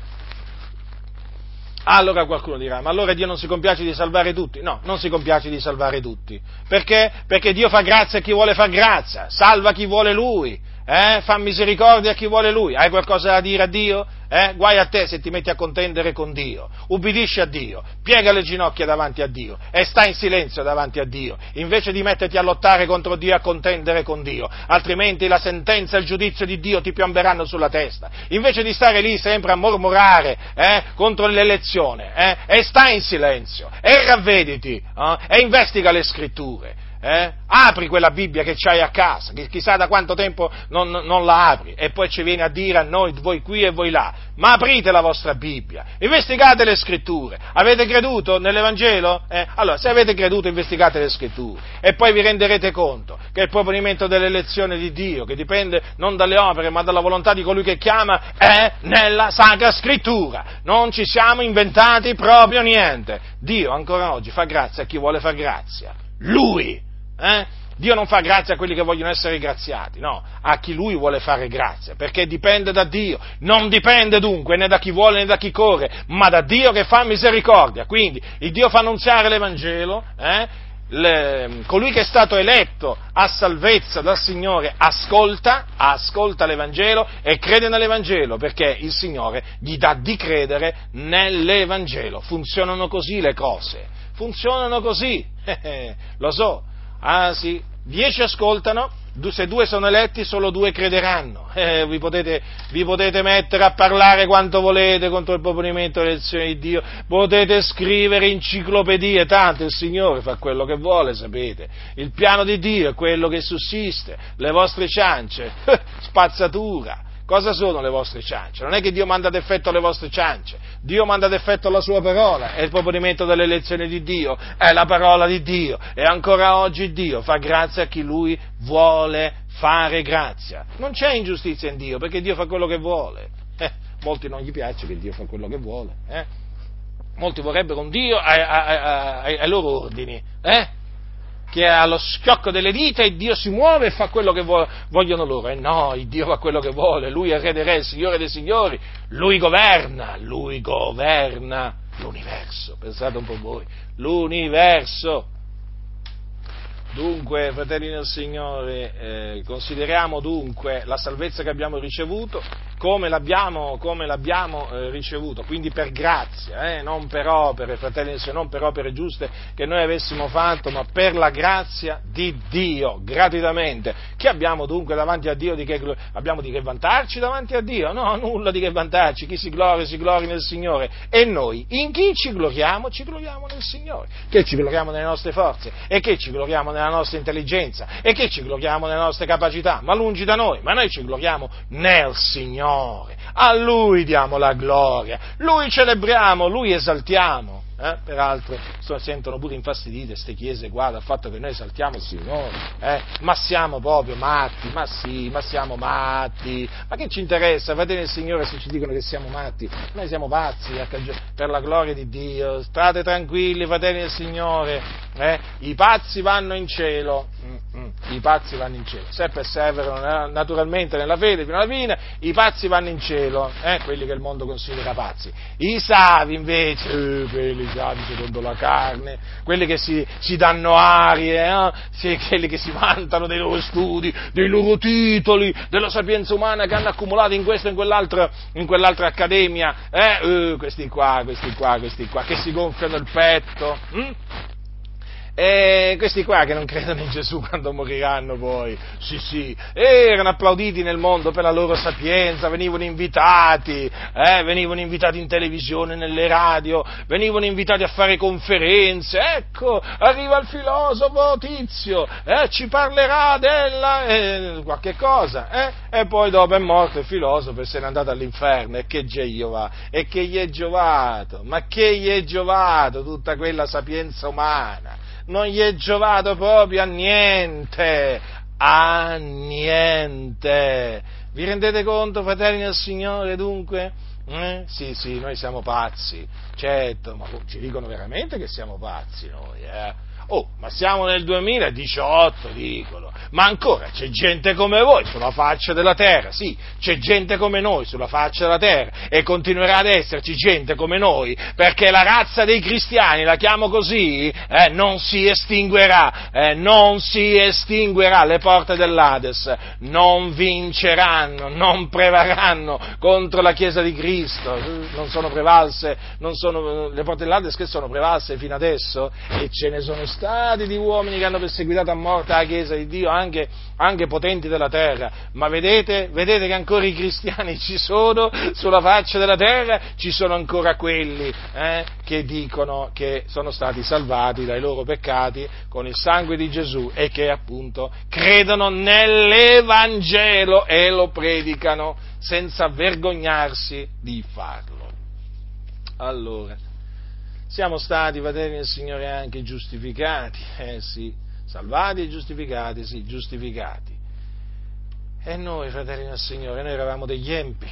Allora qualcuno dirà, ma allora Dio non si compiace di salvare tutti? No, non si compiace di salvare tutti. Perché? Perché Dio fa grazia a chi vuole far grazia, salva chi vuole Lui, eh? fa misericordia a chi vuole Lui. Hai qualcosa da dire a Dio? Eh? Guai a te se ti metti a contendere con Dio. Ubbidisci a Dio, piega le ginocchia davanti a Dio e sta in silenzio davanti a Dio, invece di metterti a lottare contro Dio e a contendere con Dio. Altrimenti la sentenza e il giudizio di Dio ti piomberanno sulla testa. Invece di stare lì sempre a mormorare eh, contro l'elezione, eh, e sta in silenzio, e ravvediti, eh, e investiga le scritture eh? Apri quella Bibbia che c'hai a casa, che chissà da quanto tempo non, non, la apri, e poi ci vieni a dire a noi, voi qui e voi là. Ma aprite la vostra Bibbia, investigate le scritture. Avete creduto nell'Evangelo? Eh? Allora, se avete creduto, investigate le scritture. E poi vi renderete conto che il proponimento dell'elezione di Dio, che dipende non dalle opere, ma dalla volontà di colui che chiama, è nella Sacra Scrittura. Non ci siamo inventati proprio niente. Dio ancora oggi fa grazia a chi vuole far grazia. Lui eh? Dio non fa grazia a quelli che vogliono essere graziati, no, a chi lui vuole fare grazia, perché dipende da Dio, non dipende dunque né da chi vuole né da chi corre, ma da Dio che fa misericordia. Quindi il Dio fa annunziare l'Evangelo, eh? le, colui che è stato eletto a salvezza dal Signore ascolta, ascolta l'Evangelo e crede nell'Evangelo perché il Signore gli dà di credere nell'Evangelo. Funzionano così le cose, funzionano così, lo so, ah sì, dieci ascoltano, se due sono eletti, solo due crederanno. Eh, vi, potete, vi, potete, mettere a parlare quanto volete contro il proponimento dell'elezione di Dio, potete scrivere enciclopedie, tanto il Signore fa quello che vuole, sapete. Il piano di Dio è quello che sussiste, le vostre ciance, spazzatura. Cosa sono le vostre ciance? Non è che Dio manda ad effetto le vostre ciance, Dio manda ad effetto la sua parola, è il proponimento dell'elezione di Dio, è la parola di Dio e ancora oggi Dio fa grazia a chi lui vuole fare grazia. Non c'è ingiustizia in Dio perché Dio fa quello che vuole. Eh, molti non gli piace che Dio fa quello che vuole. Eh? Molti vorrebbero un Dio ai, ai, ai, ai loro ordini. Eh? Che allo schiocco delle dita e Dio si muove e fa quello che vogliono loro. E no, il Dio fa quello che vuole, Lui è il Re dei Re, il Signore dei Signori, Lui governa, Lui governa l'universo. Pensate un po' voi, l'universo. Dunque, fratelli del Signore, eh, consideriamo dunque la salvezza che abbiamo ricevuto come l'abbiamo, come l'abbiamo eh, ricevuto, quindi per grazia, eh, non per opere, fratelli del Signore, non per opere giuste che noi avessimo fatto, ma per la grazia di Dio, gratuitamente. Che abbiamo dunque davanti a Dio? Di che, abbiamo di che vantarci davanti a Dio? No, nulla di che vantarci, chi si gloria, si gloria nel Signore. E noi, in chi ci gloriamo? Ci gloriamo nel Signore. Che ci gloriamo nelle nostre forze, e che ci gloriamo nella nostra intelligenza, e che ci gloriamo nelle nostre capacità, ma lungi da noi, ma noi ci gloriamo nel Signore. A Lui diamo la gloria, Lui celebriamo, Lui esaltiamo. Eh? Peraltro sentono pure infastidite queste chiese qua dal fatto che noi esaltiamo il Signore, eh? ma siamo proprio matti, ma sì, ma siamo matti, ma che ci interessa, fratelli del Signore, se ci dicono che siamo matti, noi siamo pazzi per la gloria di Dio, state tranquilli, fratelli del Signore, eh? i pazzi vanno in cielo, Mm-mm. i pazzi vanno in cielo, se perseverano naturalmente nella fede fino alla fine, i pazzi vanno in cielo, eh? quelli che il mondo considera pazzi. I savi invece, eh, quelli savi secondo la carne, quelli che si, si danno arie, eh? quelli che si vantano dei loro studi, dei loro titoli, della sapienza umana che hanno accumulato in questa e in quell'altra, in quell'altra accademia, eh? Eh, questi qua, questi qua, questi qua, che si gonfiano il petto. Hm? E questi qua che non credono in Gesù quando moriranno poi, sì sì, erano applauditi nel mondo per la loro sapienza, venivano invitati, eh, venivano invitati in televisione, nelle radio, venivano invitati a fare conferenze, ecco, arriva il filosofo Tizio, eh, ci parlerà della eh, qualche cosa, eh, e poi dopo è morto il filosofo e se n'è andato all'inferno, e che gli va, e che gli è giovato, ma che gli è giovato tutta quella sapienza umana? Non gli è giovato proprio a niente, a niente. Vi rendete conto, fratelli del Signore, dunque? Eh? Sì, sì, noi siamo pazzi, certo, ma ci dicono veramente che siamo pazzi noi, eh? Oh, ma siamo nel 2018, dicono. Ma ancora c'è gente come voi sulla faccia della terra, sì, c'è gente come noi sulla faccia della terra e continuerà ad esserci gente come noi perché la razza dei cristiani, la chiamo così, eh, non si estinguerà, eh, non si estinguerà, le porte dell'Ades non vinceranno, non prevarranno contro la Chiesa di Cristo, non sono prevalse, non sono, le porte dell'Ades che sono prevalse fino adesso? E ce ne sono stati di uomini che hanno perseguitato a morte la Chiesa di Dio, anche, anche potenti della terra, ma vedete, vedete che ancora i cristiani ci sono sulla faccia della terra, ci sono ancora quelli eh, che dicono che sono stati salvati dai loro peccati con il sangue di Gesù e che appunto credono nell'Evangelo e lo predicano senza vergognarsi di farlo. Allora, siamo stati, fratelli del Signore, anche giustificati, eh sì, salvati e giustificati, sì, giustificati. E noi, fratelli del Signore, noi eravamo degli empi,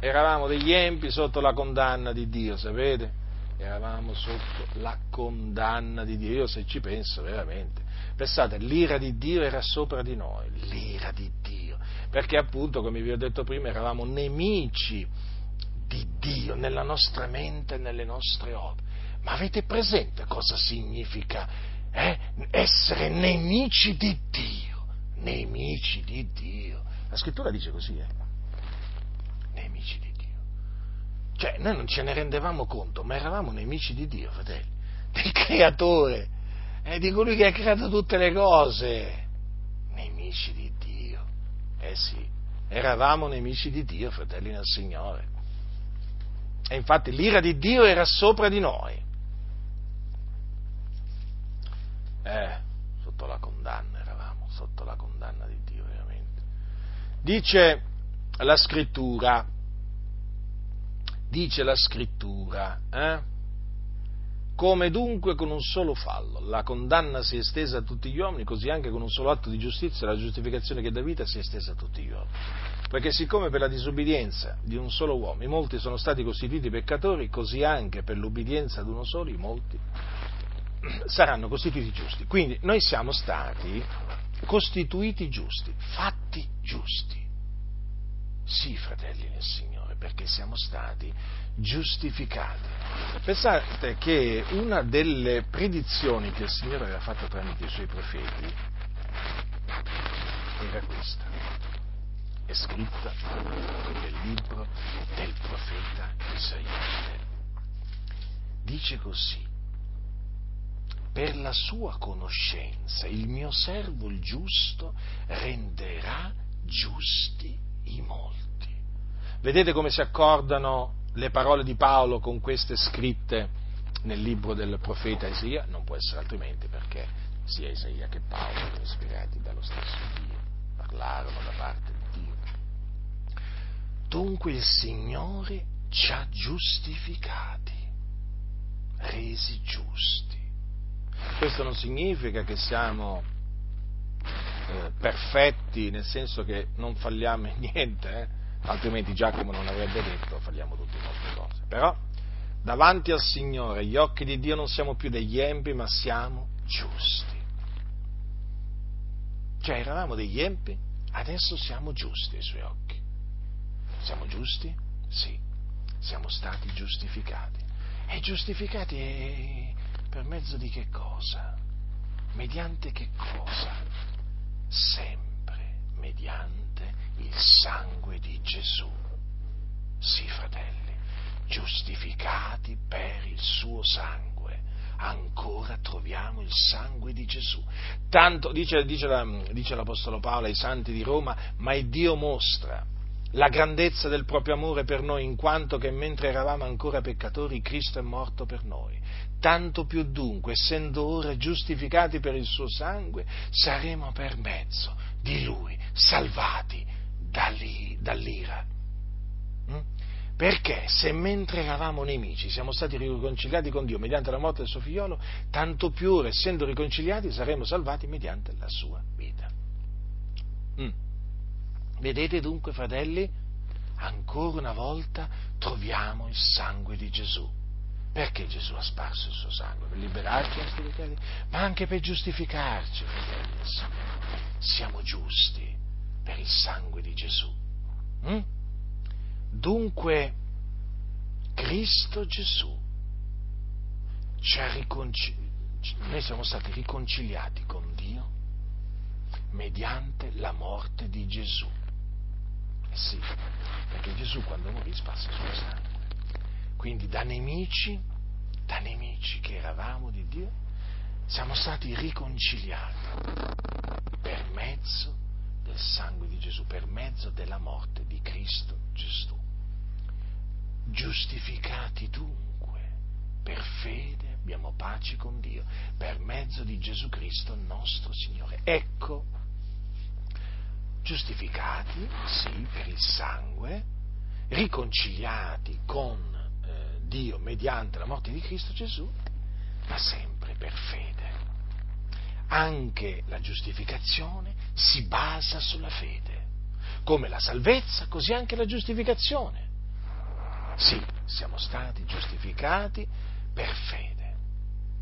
eravamo degli empi sotto la condanna di Dio, sapete? Eravamo sotto la condanna di Dio, io se ci penso veramente. Pensate, l'ira di Dio era sopra di noi, l'ira di Dio, perché appunto, come vi ho detto prima, eravamo nemici di Dio nella nostra mente e nelle nostre opere. Ma avete presente cosa significa eh, essere nemici di Dio, nemici di Dio. La scrittura dice così, eh? Nemici di Dio. Cioè, noi non ce ne rendevamo conto, ma eravamo nemici di Dio, fratelli, del creatore, eh, di colui che ha creato tutte le cose. Nemici di Dio. Eh sì, eravamo nemici di Dio, fratelli nel Signore. E infatti l'ira di Dio era sopra di noi. Eh, sotto la condanna eravamo, sotto la condanna di Dio veramente. Dice la scrittura, dice la scrittura, eh? Come dunque con un solo fallo la condanna si è estesa a tutti gli uomini, così anche con un solo atto di giustizia la giustificazione che dà vita si è estesa a tutti gli uomini. Perché siccome per la disobbedienza di un solo uomo i molti sono stati costituiti peccatori, così anche per l'ubbidienza ad uno solo i molti saranno costituiti giusti. Quindi noi siamo stati costituiti giusti, fatti giusti. Sì, fratelli nel Signore, perché siamo stati giustificati. Pensate che una delle predizioni che il Signore aveva fatto tramite i suoi profeti era questa. È scritta nel libro del profeta Isaia. Dice così, per la sua conoscenza il mio servo il giusto renderà giusti i molti. Vedete come si accordano le parole di Paolo con queste scritte nel libro del profeta Isaia? Non può essere altrimenti perché sia Isaia che Paolo sono ispirati dallo stesso Dio, parlarono da parte di Dio. Dunque il Signore ci ha giustificati, resi giusti. Questo non significa che siamo eh, perfetti, nel senso che non falliamo in niente, eh? altrimenti Giacomo non avrebbe detto falliamo tutte molte cose. Però davanti al Signore, agli occhi di Dio non siamo più degli empi, ma siamo giusti. Cioè eravamo degli empi, adesso siamo giusti ai suoi occhi. Siamo giusti? Sì, siamo stati giustificati. E giustificati per mezzo di che cosa? Mediante che cosa? Sempre mediante il sangue di Gesù. Sì, fratelli, giustificati per il suo sangue. Ancora troviamo il sangue di Gesù. Tanto, dice, dice, la, dice l'Apostolo Paolo ai santi di Roma, ma il Dio mostra la grandezza del proprio amore per noi, in quanto che mentre eravamo ancora peccatori, Cristo è morto per noi. Tanto più dunque, essendo ora giustificati per il suo sangue, saremo per mezzo di Lui salvati dall'ira. Mm? Perché se mentre eravamo nemici siamo stati riconciliati con Dio mediante la morte del suo figliolo, tanto più ora, essendo riconciliati, saremo salvati mediante la sua vita. Mm. Vedete dunque, fratelli, ancora una volta troviamo il sangue di Gesù. Perché Gesù ha sparso il suo sangue? Per liberarci ma anche per giustificarci, fratelli. Siamo giusti per il sangue di Gesù. Mm? Dunque, Cristo Gesù ci ha riconciliati, noi siamo stati riconciliati con Dio mediante la morte di Gesù. Sì, perché Gesù quando morì sparse il suo sangue. Quindi da nemici, da nemici che eravamo di Dio, siamo stati riconciliati per mezzo del sangue di Gesù, per mezzo della morte di Cristo Gesù. Giustificati dunque, per fede abbiamo pace con Dio, per mezzo di Gesù Cristo nostro Signore. Ecco, giustificati, sì, per il sangue, riconciliati con eh, Dio mediante la morte di Cristo Gesù, ma sempre per fede. Anche la giustificazione si basa sulla fede. Come la salvezza, così anche la giustificazione. Sì, siamo stati giustificati per fede.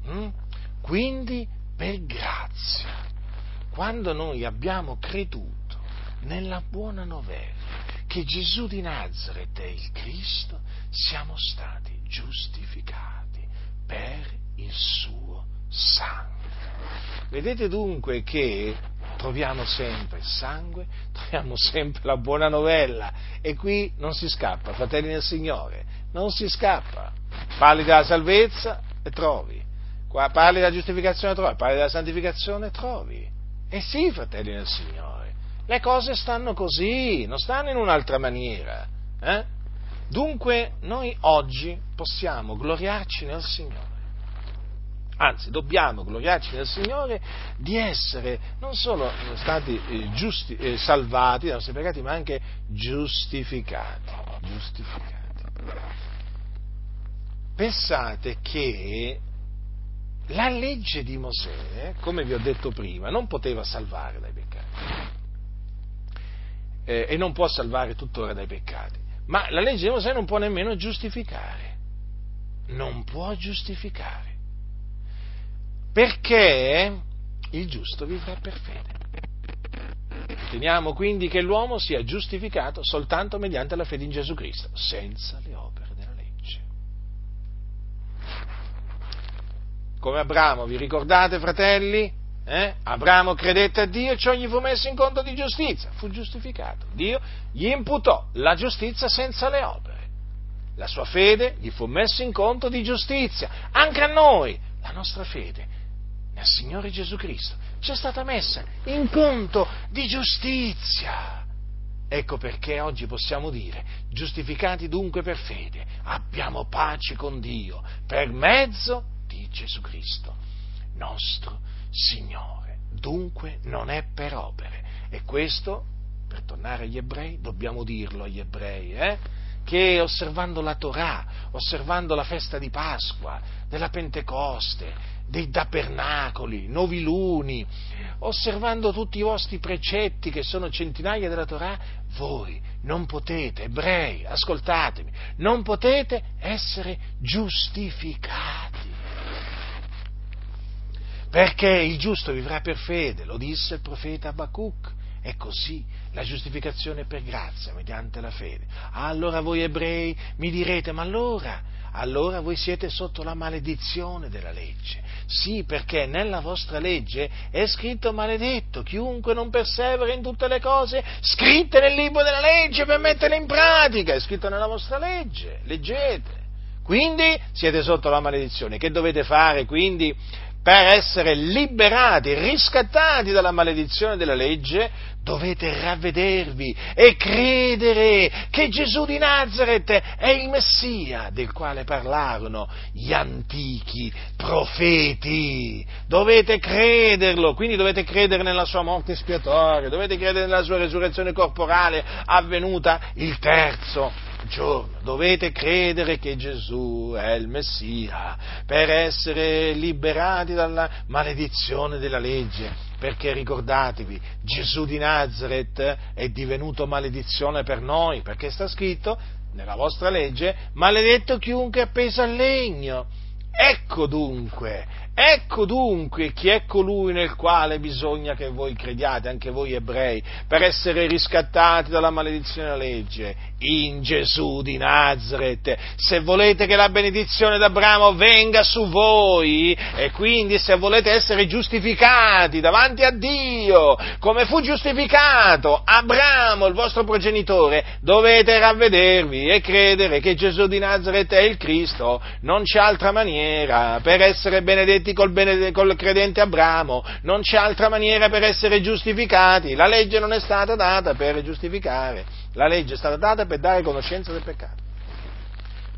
Mm? Quindi per grazia. Quando noi abbiamo creduto nella buona novella che Gesù di Nazareth è il Cristo, siamo stati giustificati per il suo sangue. Vedete dunque che troviamo sempre il sangue, troviamo sempre la buona novella e qui non si scappa, fratelli del Signore, non si scappa. Parli della salvezza e trovi, Qua parli della giustificazione e trovi, parli della santificazione e trovi. E sì, fratelli del Signore, le cose stanno così, non stanno in un'altra maniera. Eh? Dunque noi oggi possiamo gloriarci nel Signore anzi dobbiamo gloriarci nel Signore di essere non solo stati eh, giusti, eh, salvati dai nostri peccati, ma anche giustificati. giustificati. Pensate che la legge di Mosè, come vi ho detto prima, non poteva salvare dai peccati eh, e non può salvare tuttora dai peccati, ma la legge di Mosè non può nemmeno giustificare, non può giustificare perché il giusto vivrà per fede. Riteniamo quindi che l'uomo sia giustificato soltanto mediante la fede in Gesù Cristo, senza le opere della legge. Come Abramo, vi ricordate fratelli? Eh? Abramo credette a Dio e ciò gli fu messo in conto di giustizia, fu giustificato. Dio gli imputò la giustizia senza le opere. La sua fede gli fu messa in conto di giustizia. Anche a noi la nostra fede nel Signore Gesù Cristo ci è stata messa in conto di giustizia. Ecco perché oggi possiamo dire, giustificati dunque per fede, abbiamo pace con Dio per mezzo di Gesù Cristo, nostro Signore. Dunque non è per opere. E questo, per tornare agli ebrei, dobbiamo dirlo agli ebrei, eh? che osservando la Torah, osservando la festa di Pasqua, della Pentecoste, dei tabernacoli, noviluni, osservando tutti i vostri precetti che sono centinaia della Torah, voi non potete, ebrei, ascoltatemi, non potete essere giustificati. Perché il giusto vivrà per fede, lo disse il profeta Abacuc. È così, la giustificazione per grazia, mediante la fede. Allora voi ebrei mi direte, ma allora, allora voi siete sotto la maledizione della legge. Sì, perché nella vostra legge è scritto maledetto chiunque non persevera in tutte le cose scritte nel libro della legge per metterle in pratica. È scritto nella vostra legge, leggete. Quindi siete sotto la maledizione. Che dovete fare quindi per essere liberati, riscattati dalla maledizione della legge, dovete ravvedervi e credere che Gesù di Nazareth è il Messia del quale parlarono gli antichi profeti. Dovete crederlo, quindi dovete credere nella sua morte espiatoria, dovete credere nella sua resurrezione corporale avvenuta il terzo giorno. Dovete credere che Gesù è il Messia per essere liberati dalla maledizione della legge. Perché ricordatevi, Gesù di Nazareth è divenuto maledizione per noi, perché sta scritto nella vostra legge, maledetto chiunque è appeso al legno. Ecco dunque, ecco dunque chi è colui nel quale bisogna che voi crediate, anche voi ebrei, per essere riscattati dalla maledizione della legge, in Gesù di Nazareth. Se volete che la benedizione d'Abramo venga su voi e quindi se volete essere giustificati davanti a Dio, come fu giustificato Abramo, il vostro progenitore, dovete ravvedervi e credere che Gesù di Nazareth è il Cristo. Non c'è altra maniera per essere benedetti col, bened- col credente Abramo, non c'è altra maniera per essere giustificati. La legge non è stata data per giustificare, la legge è stata data per dare conoscenza del peccato.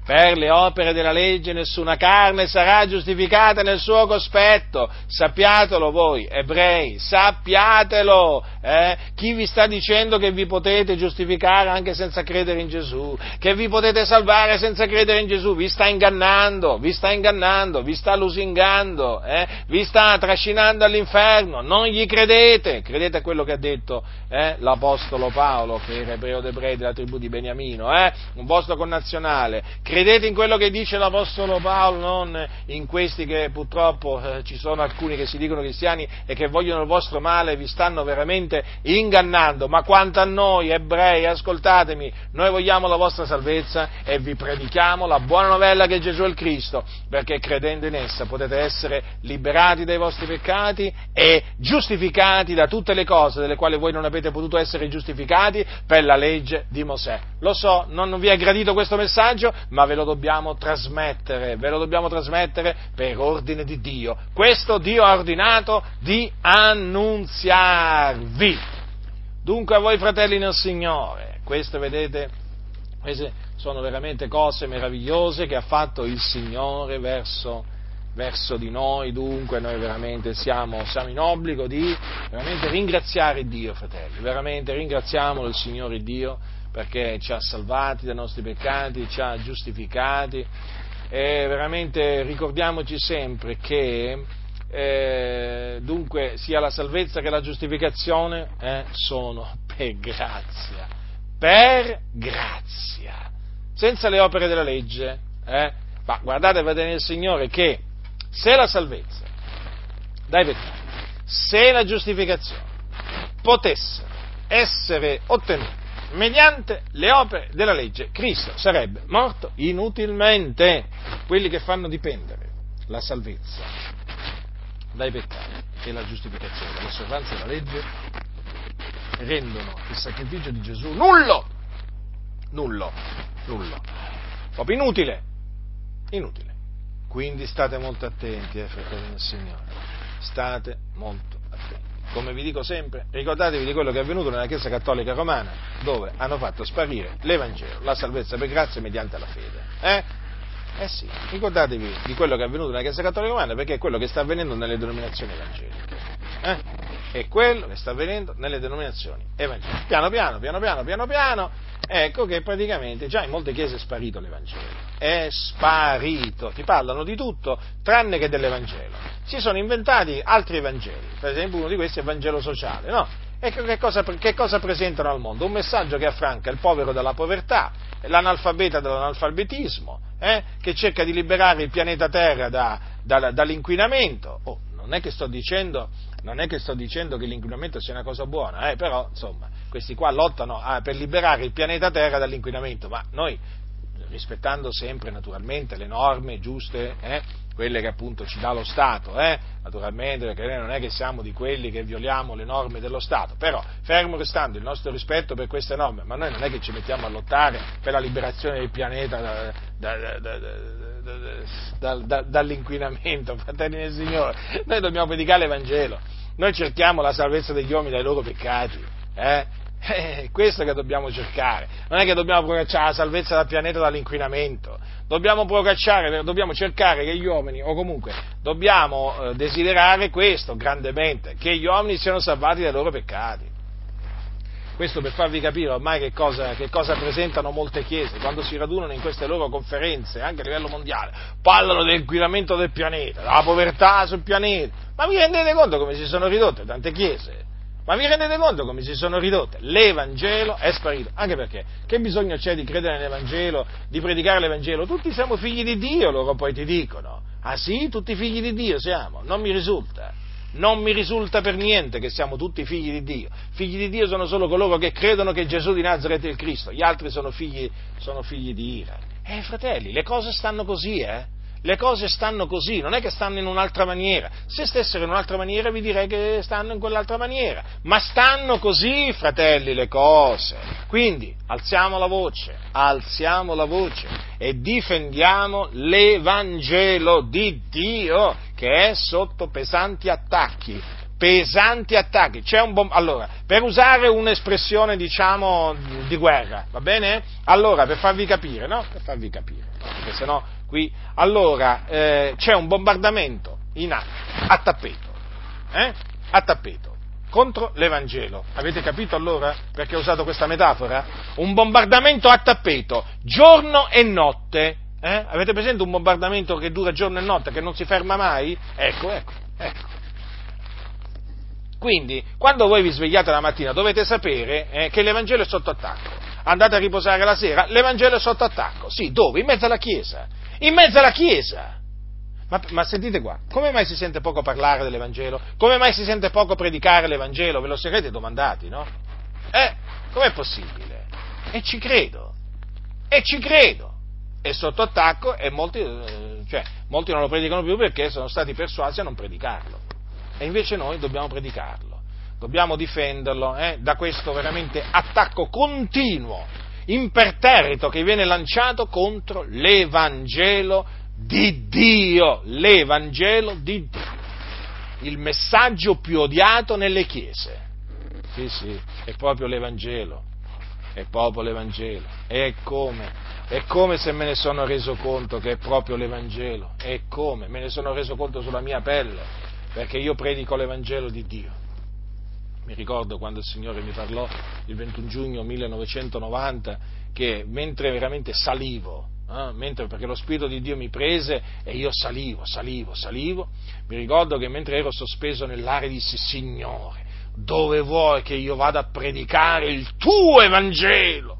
Per le opere della legge nessuna carne sarà giustificata nel suo cospetto. Sappiatelo voi, ebrei, sappiatelo. Eh? Chi vi sta dicendo che vi potete giustificare anche senza credere in Gesù, che vi potete salvare senza credere in Gesù, vi sta ingannando, vi sta ingannando, vi sta lusingando, eh? vi sta trascinando all'inferno. Non gli credete. Credete a quello che ha detto eh? l'Apostolo Paolo, che era ebreo d'ebrei della tribù di Beniamino, eh? un vostro connazionale Credete in quello che dice l'Apostolo Paolo, non in questi che purtroppo eh, ci sono alcuni che si dicono cristiani e che vogliono il vostro male, vi stanno veramente ingannando. Ma quanto a noi ebrei, ascoltatemi, noi vogliamo la vostra salvezza e vi predichiamo la buona novella che Gesù è il Cristo, perché credendo in essa potete essere liberati dai vostri peccati e giustificati da tutte le cose delle quali voi non avete potuto essere giustificati per la legge di Mosè. Lo so, non vi è gradito questo messaggio, ma ve lo dobbiamo trasmettere, ve lo dobbiamo trasmettere per ordine di Dio. Questo Dio ha ordinato di annunziarvi. Dunque a voi fratelli nel Signore, queste vedete, queste sono veramente cose meravigliose che ha fatto il Signore verso, verso di noi, dunque noi veramente siamo, siamo, in obbligo di ringraziare Dio, fratelli, veramente ringraziamo il Signore Dio perché ci ha salvati dai nostri peccati, ci ha giustificati e veramente ricordiamoci sempre che eh, dunque sia la salvezza che la giustificazione eh, sono per grazia, per grazia, senza le opere della legge. Eh? Ma guardate, vedete nel Signore che se la salvezza dai peccati, se la giustificazione potessero essere ottenute mediante le opere della legge, Cristo sarebbe morto inutilmente. Quelli che fanno dipendere la salvezza dai peccati e la giustificazione dall'osservanza della legge rendono il sacrificio di Gesù nullo, nullo, nullo, proprio inutile, inutile. Quindi state molto attenti, eh, fratelli del Signore, state molto attenti come vi dico sempre, ricordatevi di quello che è avvenuto nella Chiesa Cattolica Romana, dove hanno fatto sparire l'Evangelo, la salvezza per grazia mediante la fede. Eh? Eh sì, ricordatevi di quello che è avvenuto nella Chiesa Cattolica Romana perché è quello che sta avvenendo nelle denominazioni evangeliche. Eh? È quello che sta avvenendo nelle denominazioni evangeliche. Piano piano, piano piano, piano piano, ecco che praticamente già in molte chiese è sparito l'Evangelo. È sparito. Ti parlano di tutto tranne che dell'Evangelo. Si sono inventati altri Evangeli. Per esempio uno di questi è il Vangelo sociale, no? E che cosa, che cosa, presentano al mondo? Un messaggio che affranca il povero dalla povertà, l'analfabeta dall'analfabetismo, eh? che cerca di liberare il pianeta Terra da, da, dall'inquinamento. Oh, non, è dicendo, non è che sto dicendo che l'inquinamento sia una cosa buona, eh? però insomma, questi qua lottano a, per liberare il pianeta Terra dall'inquinamento, ma noi, rispettando sempre naturalmente le norme giuste, eh? Quelle che appunto ci dà lo Stato, eh? naturalmente perché noi non è che siamo di quelli che violiamo le norme dello Stato, però fermo restando il nostro rispetto per queste norme, ma noi non è che ci mettiamo a lottare per la liberazione del pianeta da, da, da, dall'inquinamento, fratelli del Signore, noi dobbiamo predicare l'Evangelo, noi cerchiamo la salvezza degli uomini dai loro peccati, eh? È questo che dobbiamo cercare, non è che dobbiamo procacciare la salvezza dal pianeta dall'inquinamento, dobbiamo procacciare, dobbiamo cercare che gli uomini, o comunque dobbiamo eh, desiderare questo grandemente, che gli uomini siano salvati dai loro peccati. Questo per farvi capire ormai che cosa, che cosa, presentano molte chiese quando si radunano in queste loro conferenze, anche a livello mondiale, parlano dell'inquinamento del pianeta, della povertà sul pianeta. Ma vi rendete conto come si sono ridotte tante chiese? Ma vi rendete conto come si sono ridotte? L'Evangelo è sparito. Anche perché che bisogno c'è di credere nell'Evangelo, di predicare l'Evangelo? Tutti siamo figli di Dio, loro poi ti dicono. Ah sì? Tutti figli di Dio siamo? Non mi risulta. Non mi risulta per niente che siamo tutti figli di Dio. Figli di Dio sono solo coloro che credono che Gesù di Nazareth è il Cristo. Gli altri sono figli, sono figli di ira. Eh, fratelli, le cose stanno così, eh? Le cose stanno così, non è che stanno in un'altra maniera. Se stessero in un'altra maniera vi direi che stanno in quell'altra maniera, ma stanno così, fratelli, le cose. Quindi alziamo la voce, alziamo la voce e difendiamo l'Evangelo di Dio che è sotto pesanti attacchi pesanti attacchi. Bom- allora, per usare un'espressione, diciamo, di guerra, va bene? Allora, per farvi capire, no? Per farvi capire, no? perché sennò qui. Allora, eh, c'è un bombardamento in atto, a tappeto, eh? a tappeto, contro l'Evangelo. Avete capito allora perché ho usato questa metafora? Un bombardamento a tappeto, giorno e notte. Eh? Avete presente un bombardamento che dura giorno e notte, che non si ferma mai? Ecco, ecco, ecco. Quindi, quando voi vi svegliate la mattina dovete sapere eh, che l'Evangelo è sotto attacco. andate a riposare la sera, l'Evangelo è sotto attacco. Sì, dove? In mezzo alla Chiesa. In mezzo alla Chiesa. Ma, ma, sentite qua, come mai si sente poco parlare dell'Evangelo? Come mai si sente poco predicare l'Evangelo? Ve lo sarete domandati, no? Eh, com'è possibile? E ci credo, e ci credo. È sotto attacco e molti, eh, cioè, molti non lo predicano più perché sono stati persuasi a non predicarlo. E invece noi dobbiamo predicarlo, dobbiamo difenderlo eh, da questo veramente attacco continuo, imperterrito che viene lanciato contro l'Evangelo di Dio, l'Evangelo di Dio, il messaggio più odiato nelle chiese. Sì, sì, è proprio l'Evangelo, è proprio l'Evangelo. E come? È come se me ne sono reso conto che è proprio l'Evangelo. È come? Me ne sono reso conto sulla mia pelle, perché io predico l'Evangelo di Dio. Mi ricordo quando il Signore mi parlò il 21 giugno 1990 che mentre veramente salivo eh, mentre, perché lo Spirito di Dio mi prese e io salivo, salivo, salivo, mi ricordo che mentre ero sospeso nell'aria dissi, Signore, dove vuoi che io vada a predicare il tuo Evangelo?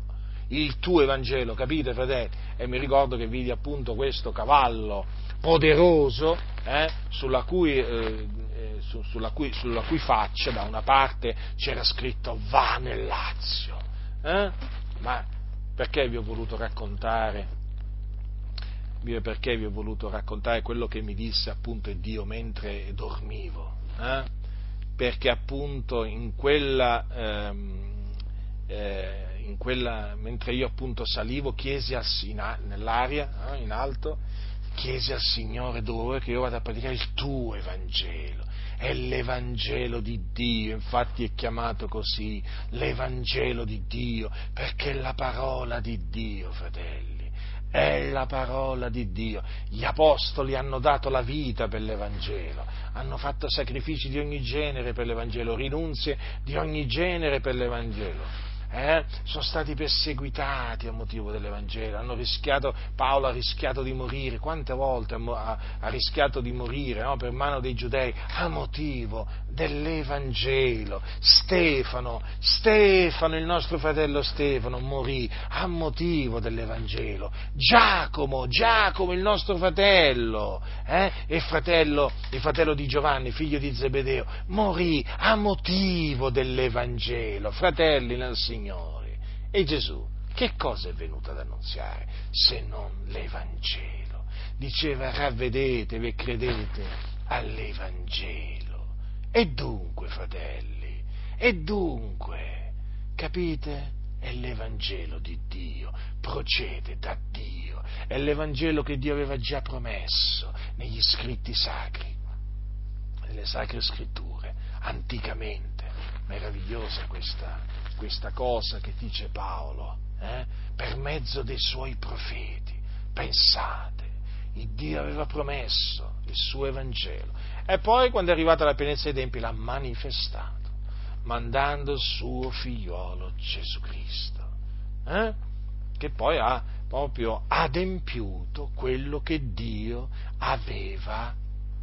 Il tuo Evangelo, capite fratelli? E mi ricordo che vidi appunto questo cavallo poderoso eh, sulla, cui, eh, eh su, sulla, cui, sulla, cui, faccia da una parte c'era scritto va nel Lazio. Eh? Ma perché vi ho voluto raccontare perché vi ho voluto raccontare quello che mi disse appunto Dio mentre dormivo, eh? perché appunto in quella, ehm, eh, quella, mentre io appunto salivo, chiesi al, in, nell'aria, eh, in alto, chiesi al Signore dove che io vado a predicare il tuo Evangelo, è l'Evangelo di Dio, infatti è chiamato così, l'Evangelo di Dio, perché è la parola di Dio, fratelli. È la parola di Dio. Gli apostoli hanno dato la vita per l'Evangelo, hanno fatto sacrifici di ogni genere per l'Evangelo, rinunzie di ogni genere per l'Evangelo eh, sono stati perseguitati a motivo dell'Evangelo, hanno rischiato, Paolo ha rischiato di morire, quante volte ha, ha rischiato di morire no, per mano dei giudei a motivo dell'Evangelo. Stefano, Stefano, il nostro fratello Stefano morì a motivo dell'Evangelo. Giacomo, Giacomo, il nostro fratello, eh, e fratello, il fratello di Giovanni, figlio di Zebedeo, morì a motivo dell'Evangelo. Fratelli nel Signore Signore. E Gesù che cosa è venuto ad annunziare se non l'Evangelo? Diceva ravvedetevi e credete all'Evangelo. E dunque, fratelli, e dunque, capite? È l'Evangelo di Dio, procede da Dio, è l'Evangelo che Dio aveva già promesso negli scritti sacri, nelle sacre scritture, anticamente. Meravigliosa questa, questa cosa che dice Paolo, eh? per mezzo dei suoi profeti. Pensate, il Dio aveva promesso il suo Evangelo e poi quando è arrivata la pienezza dei tempi l'ha manifestato, mandando il suo figliolo Gesù Cristo, eh? che poi ha proprio adempiuto quello che Dio aveva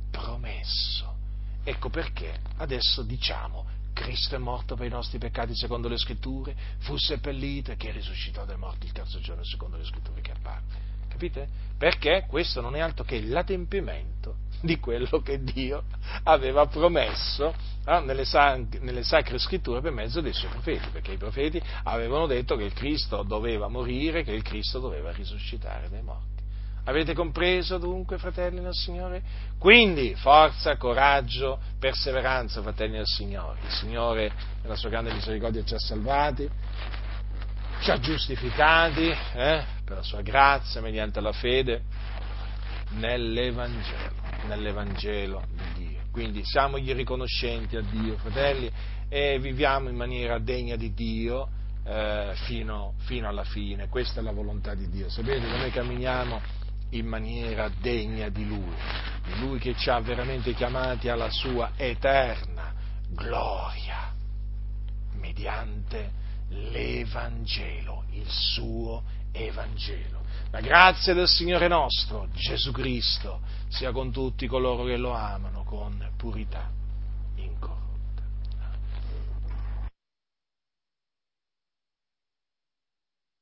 promesso. Ecco perché adesso diciamo Cristo è morto per i nostri peccati secondo le scritture, fu seppellito e che risuscitò dai morti il terzo giorno secondo le scritture che apparve. Capite? Perché questo non è altro che l'adempimento di quello che Dio aveva promesso eh, nelle, sac- nelle, sacre scritture per mezzo dei suoi profeti, perché i profeti avevano detto che il Cristo doveva morire, che il Cristo doveva risuscitare dai morti. Avete compreso dunque, fratelli del Signore? Quindi forza, coraggio, perseveranza, fratelli del Signore. Il Signore, nella sua grande misericordia, ci ha salvati, ci ha giustificati eh, per la sua grazia, mediante la fede, nell'Evangelo, nell'Evangelo di Dio. Quindi siamogli riconoscenti a Dio, fratelli, e viviamo in maniera degna di Dio. Eh, fino, fino alla fine, questa è la volontà di Dio. Sapete noi camminiamo in maniera degna di Lui, di Lui che ci ha veramente chiamati alla sua eterna gloria, mediante l'Evangelo, il suo Evangelo. La grazia del Signore nostro, Gesù Cristo, sia con tutti coloro che lo amano con purità.